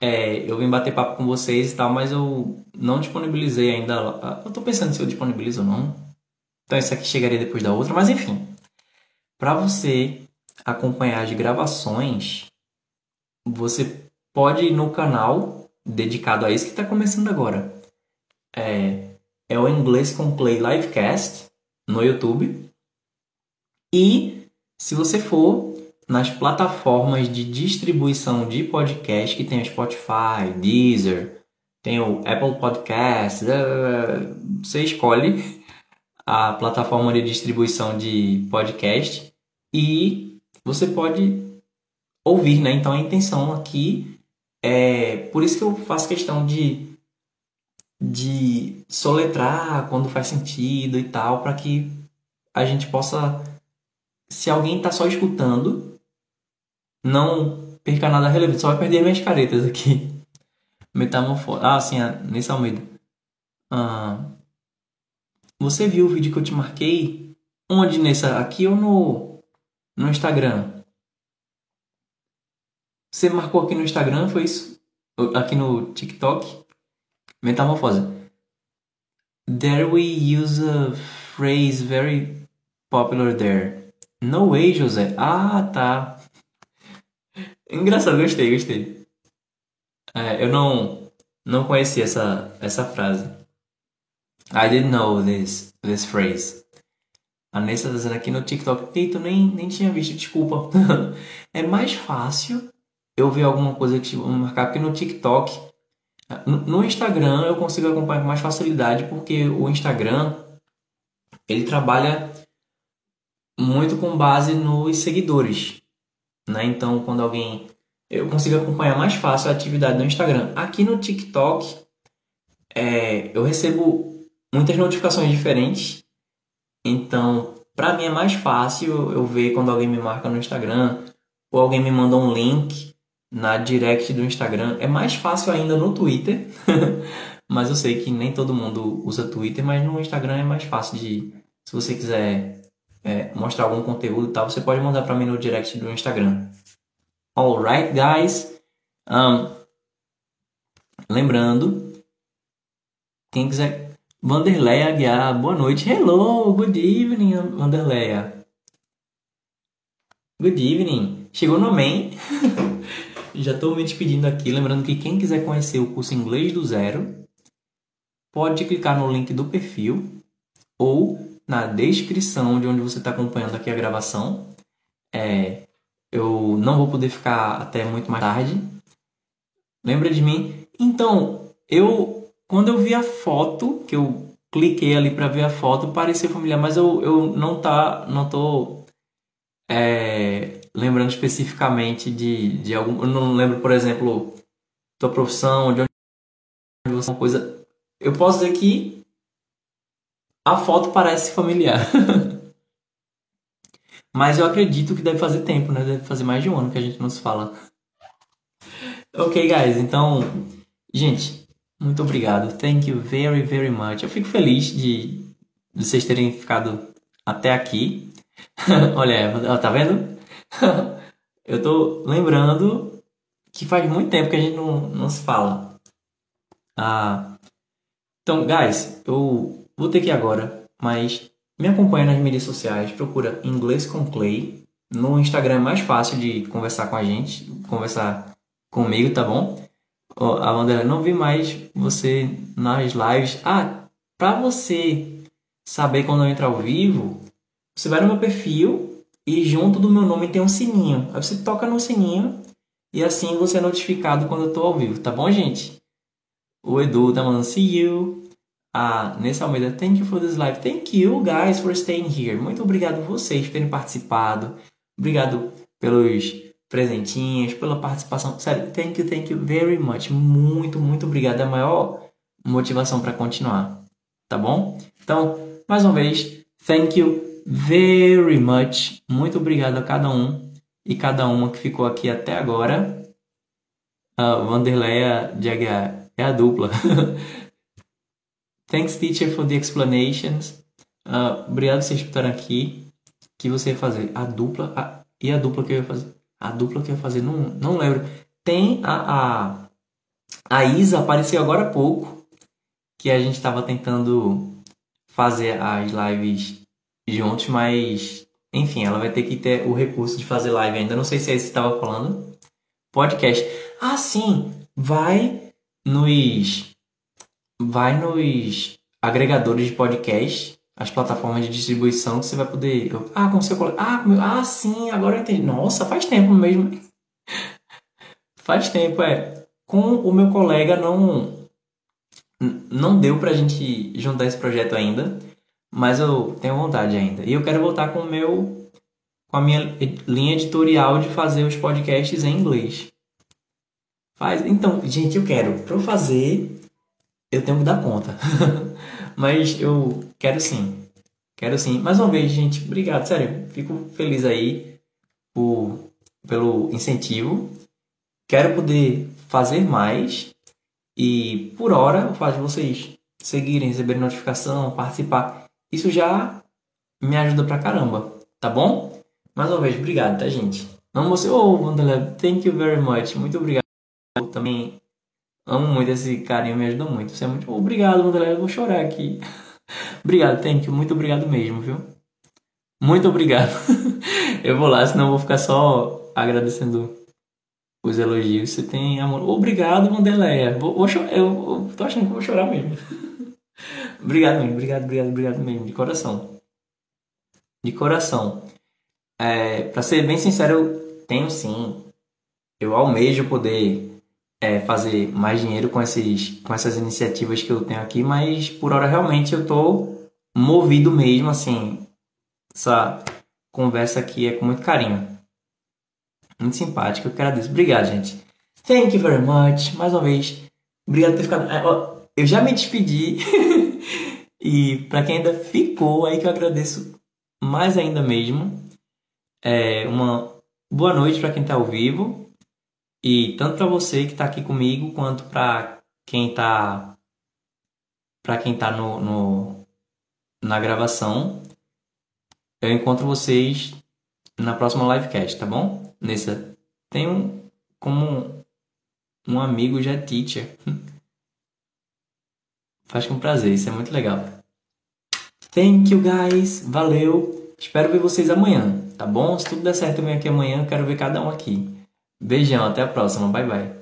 [SPEAKER 1] é, eu vim bater papo com vocês e tal, mas eu não disponibilizei ainda. Eu tô pensando se eu disponibilizo ou não. Então isso aqui chegaria depois da outra, mas enfim. Para você acompanhar as gravações, você pode ir no canal dedicado a isso que está começando agora é, é o Inglês com Play Livecast no YouTube. E se você for nas plataformas de distribuição de podcast que tem o Spotify, Deezer, tem o Apple Podcasts, é, você escolhe a plataforma de distribuição de podcast e você pode ouvir, né? Então a intenção aqui é por isso que eu faço questão de de soletrar quando faz sentido e tal, para que a gente possa, se alguém está só escutando, não perca nada relevante, só vai perder minhas caretas aqui. Metamorfose. Ah, sim, nesse Almeida. Ah, você viu o vídeo que eu te marquei? Onde nessa? Aqui ou no, no Instagram? Você marcou aqui no Instagram, foi isso? Aqui no TikTok? Metamorfose. There we use a phrase very popular there. No way, José. Ah, tá. Engraçado, gostei, gostei. É, eu não não conhecia essa, essa frase. I didn't know this, this phrase. A Nessa tá dizendo aqui no TikTok. Eu nem, nem tinha visto, desculpa. é mais fácil eu ver alguma coisa que vou marcar, porque no TikTok, no Instagram eu consigo acompanhar com mais facilidade, porque o Instagram ele trabalha muito com base nos seguidores, né? Então, quando alguém eu consigo acompanhar mais fácil a atividade no Instagram. Aqui no TikTok, é, eu recebo muitas notificações diferentes, então para mim é mais fácil eu ver quando alguém me marca no Instagram ou alguém me manda um link na direct do Instagram. É mais fácil ainda no Twitter, mas eu sei que nem todo mundo usa Twitter, mas no Instagram é mais fácil de, se você quiser é, mostrar algum conteúdo e tal, você pode mandar para mim no direct do Instagram. Alright, guys. Um, lembrando, quem quiser. Vanderleia Aguiar, boa noite. Hello, good evening, Vanderleia. Good evening. Chegou no main. Já estou me despedindo aqui. Lembrando que quem quiser conhecer o curso Inglês do Zero, pode clicar no link do perfil ou na descrição de onde você está acompanhando aqui a gravação. É, eu não vou poder ficar até muito mais tarde. Lembra de mim? Então, eu quando eu vi a foto, que eu cliquei ali para ver a foto, parecia familiar, mas eu, eu não tá, não tô é, lembrando especificamente de, de algum, eu não lembro, por exemplo, tua profissão, de onde você é coisa. Eu posso dizer que a foto parece familiar. Mas eu acredito que deve fazer tempo, né? Deve fazer mais de um ano que a gente não se fala. Ok, guys. Então, gente, muito obrigado. Thank you very, very much. Eu fico feliz de, de vocês terem ficado até aqui. Olha, tá vendo? eu tô lembrando que faz muito tempo que a gente não, não se fala. Ah, então, guys, eu vou ter que ir agora, mas me acompanha nas mídias sociais, procura Inglês com Clay. No Instagram é mais fácil de conversar com a gente, conversar comigo, tá bom? A Wanderlei, não vi mais você nas lives. Ah, pra você saber quando eu entro ao vivo, você vai no meu perfil e junto do meu nome tem um sininho. Aí você toca no sininho e assim você é notificado quando eu tô ao vivo, tá bom, gente? O Edu tá mandando see you. A Nessa Almeida, thank you for this live. Thank you guys for staying here. Muito obrigado vocês por terem participado. Obrigado pelos presentinhos, pela participação. Sério, thank you, thank you very much. Muito, muito obrigado. É a maior motivação para continuar. Tá bom? Então, mais uma vez, thank you very much. Muito obrigado a cada um e cada uma que ficou aqui até agora. A Vanderleia de Aguiar é a dupla. Thanks, teacher, for the explanations. Uh, obrigado por vocês estarem aqui. que você ia fazer? A dupla. A, e a dupla que eu ia fazer? A dupla que eu ia fazer? Não, não lembro. Tem a, a, a Isa apareceu agora há pouco. Que a gente estava tentando fazer as lives juntos, mas enfim, ela vai ter que ter o recurso de fazer live ainda. Não sei se é isso que estava falando. Podcast. Ah, sim. Vai nos vai nos agregadores de podcast, as plataformas de distribuição, que você vai poder. Ah, com seu colega. Ah, com ah, sim, agora eu entendi. Nossa, faz tempo mesmo. faz tempo, é. Com o meu colega não. Não deu pra gente juntar esse projeto ainda, mas eu tenho vontade ainda. E eu quero voltar com o meu. com a minha linha editorial de fazer os podcasts em inglês. Faz. Então, gente, eu quero. Eu fazer, eu tenho que dar conta. Mas eu quero sim. Quero sim. Mais uma vez, gente, obrigado. Sério, fico feliz aí por, pelo incentivo. Quero poder fazer mais. E por hora, o fato de vocês seguirem, receberem notificação, participar, isso já me ajuda pra caramba. Tá bom? Mais uma vez, obrigado, tá, gente? Amo você. Oh, Wanderlab, thank you very much. Muito obrigado. Também Amo muito esse carinho, me ajuda muito. Você é muito. Obrigado, Wanderlei. Eu vou chorar aqui. obrigado, thank you. Muito obrigado mesmo, viu? Muito obrigado. eu vou lá, senão eu vou ficar só agradecendo os elogios. Você tem amor. Obrigado, Mandeleia. Vou, vou Eu, eu tô achando que vou chorar mesmo. obrigado mesmo, obrigado, obrigado, obrigado mesmo, de coração. De coração. É, pra ser bem sincero, eu tenho sim. Eu almejo poder é, fazer mais dinheiro com, esses, com essas iniciativas que eu tenho aqui, mas por hora realmente eu tô movido mesmo, assim. Essa conversa aqui é com muito carinho. Muito simpático, eu agradeço. Obrigado, gente. Thank you very much. Mais uma vez, obrigado por ter ficado. É, eu já me despedi. e para quem ainda ficou, aí que eu agradeço mais ainda mesmo. É, uma boa noite para quem está ao vivo. E tanto para você que está aqui comigo, quanto para quem está para quem tá no, no, na gravação. Eu encontro vocês na próxima livecast, tá bom? Nessa tenho como um amigo já teacher. Faz com prazer, isso é muito legal. Thank you guys, valeu. Espero ver vocês amanhã, tá bom? Se tudo der certo eu venho aqui amanhã, quero ver cada um aqui. Beijão, até a próxima. Bye bye.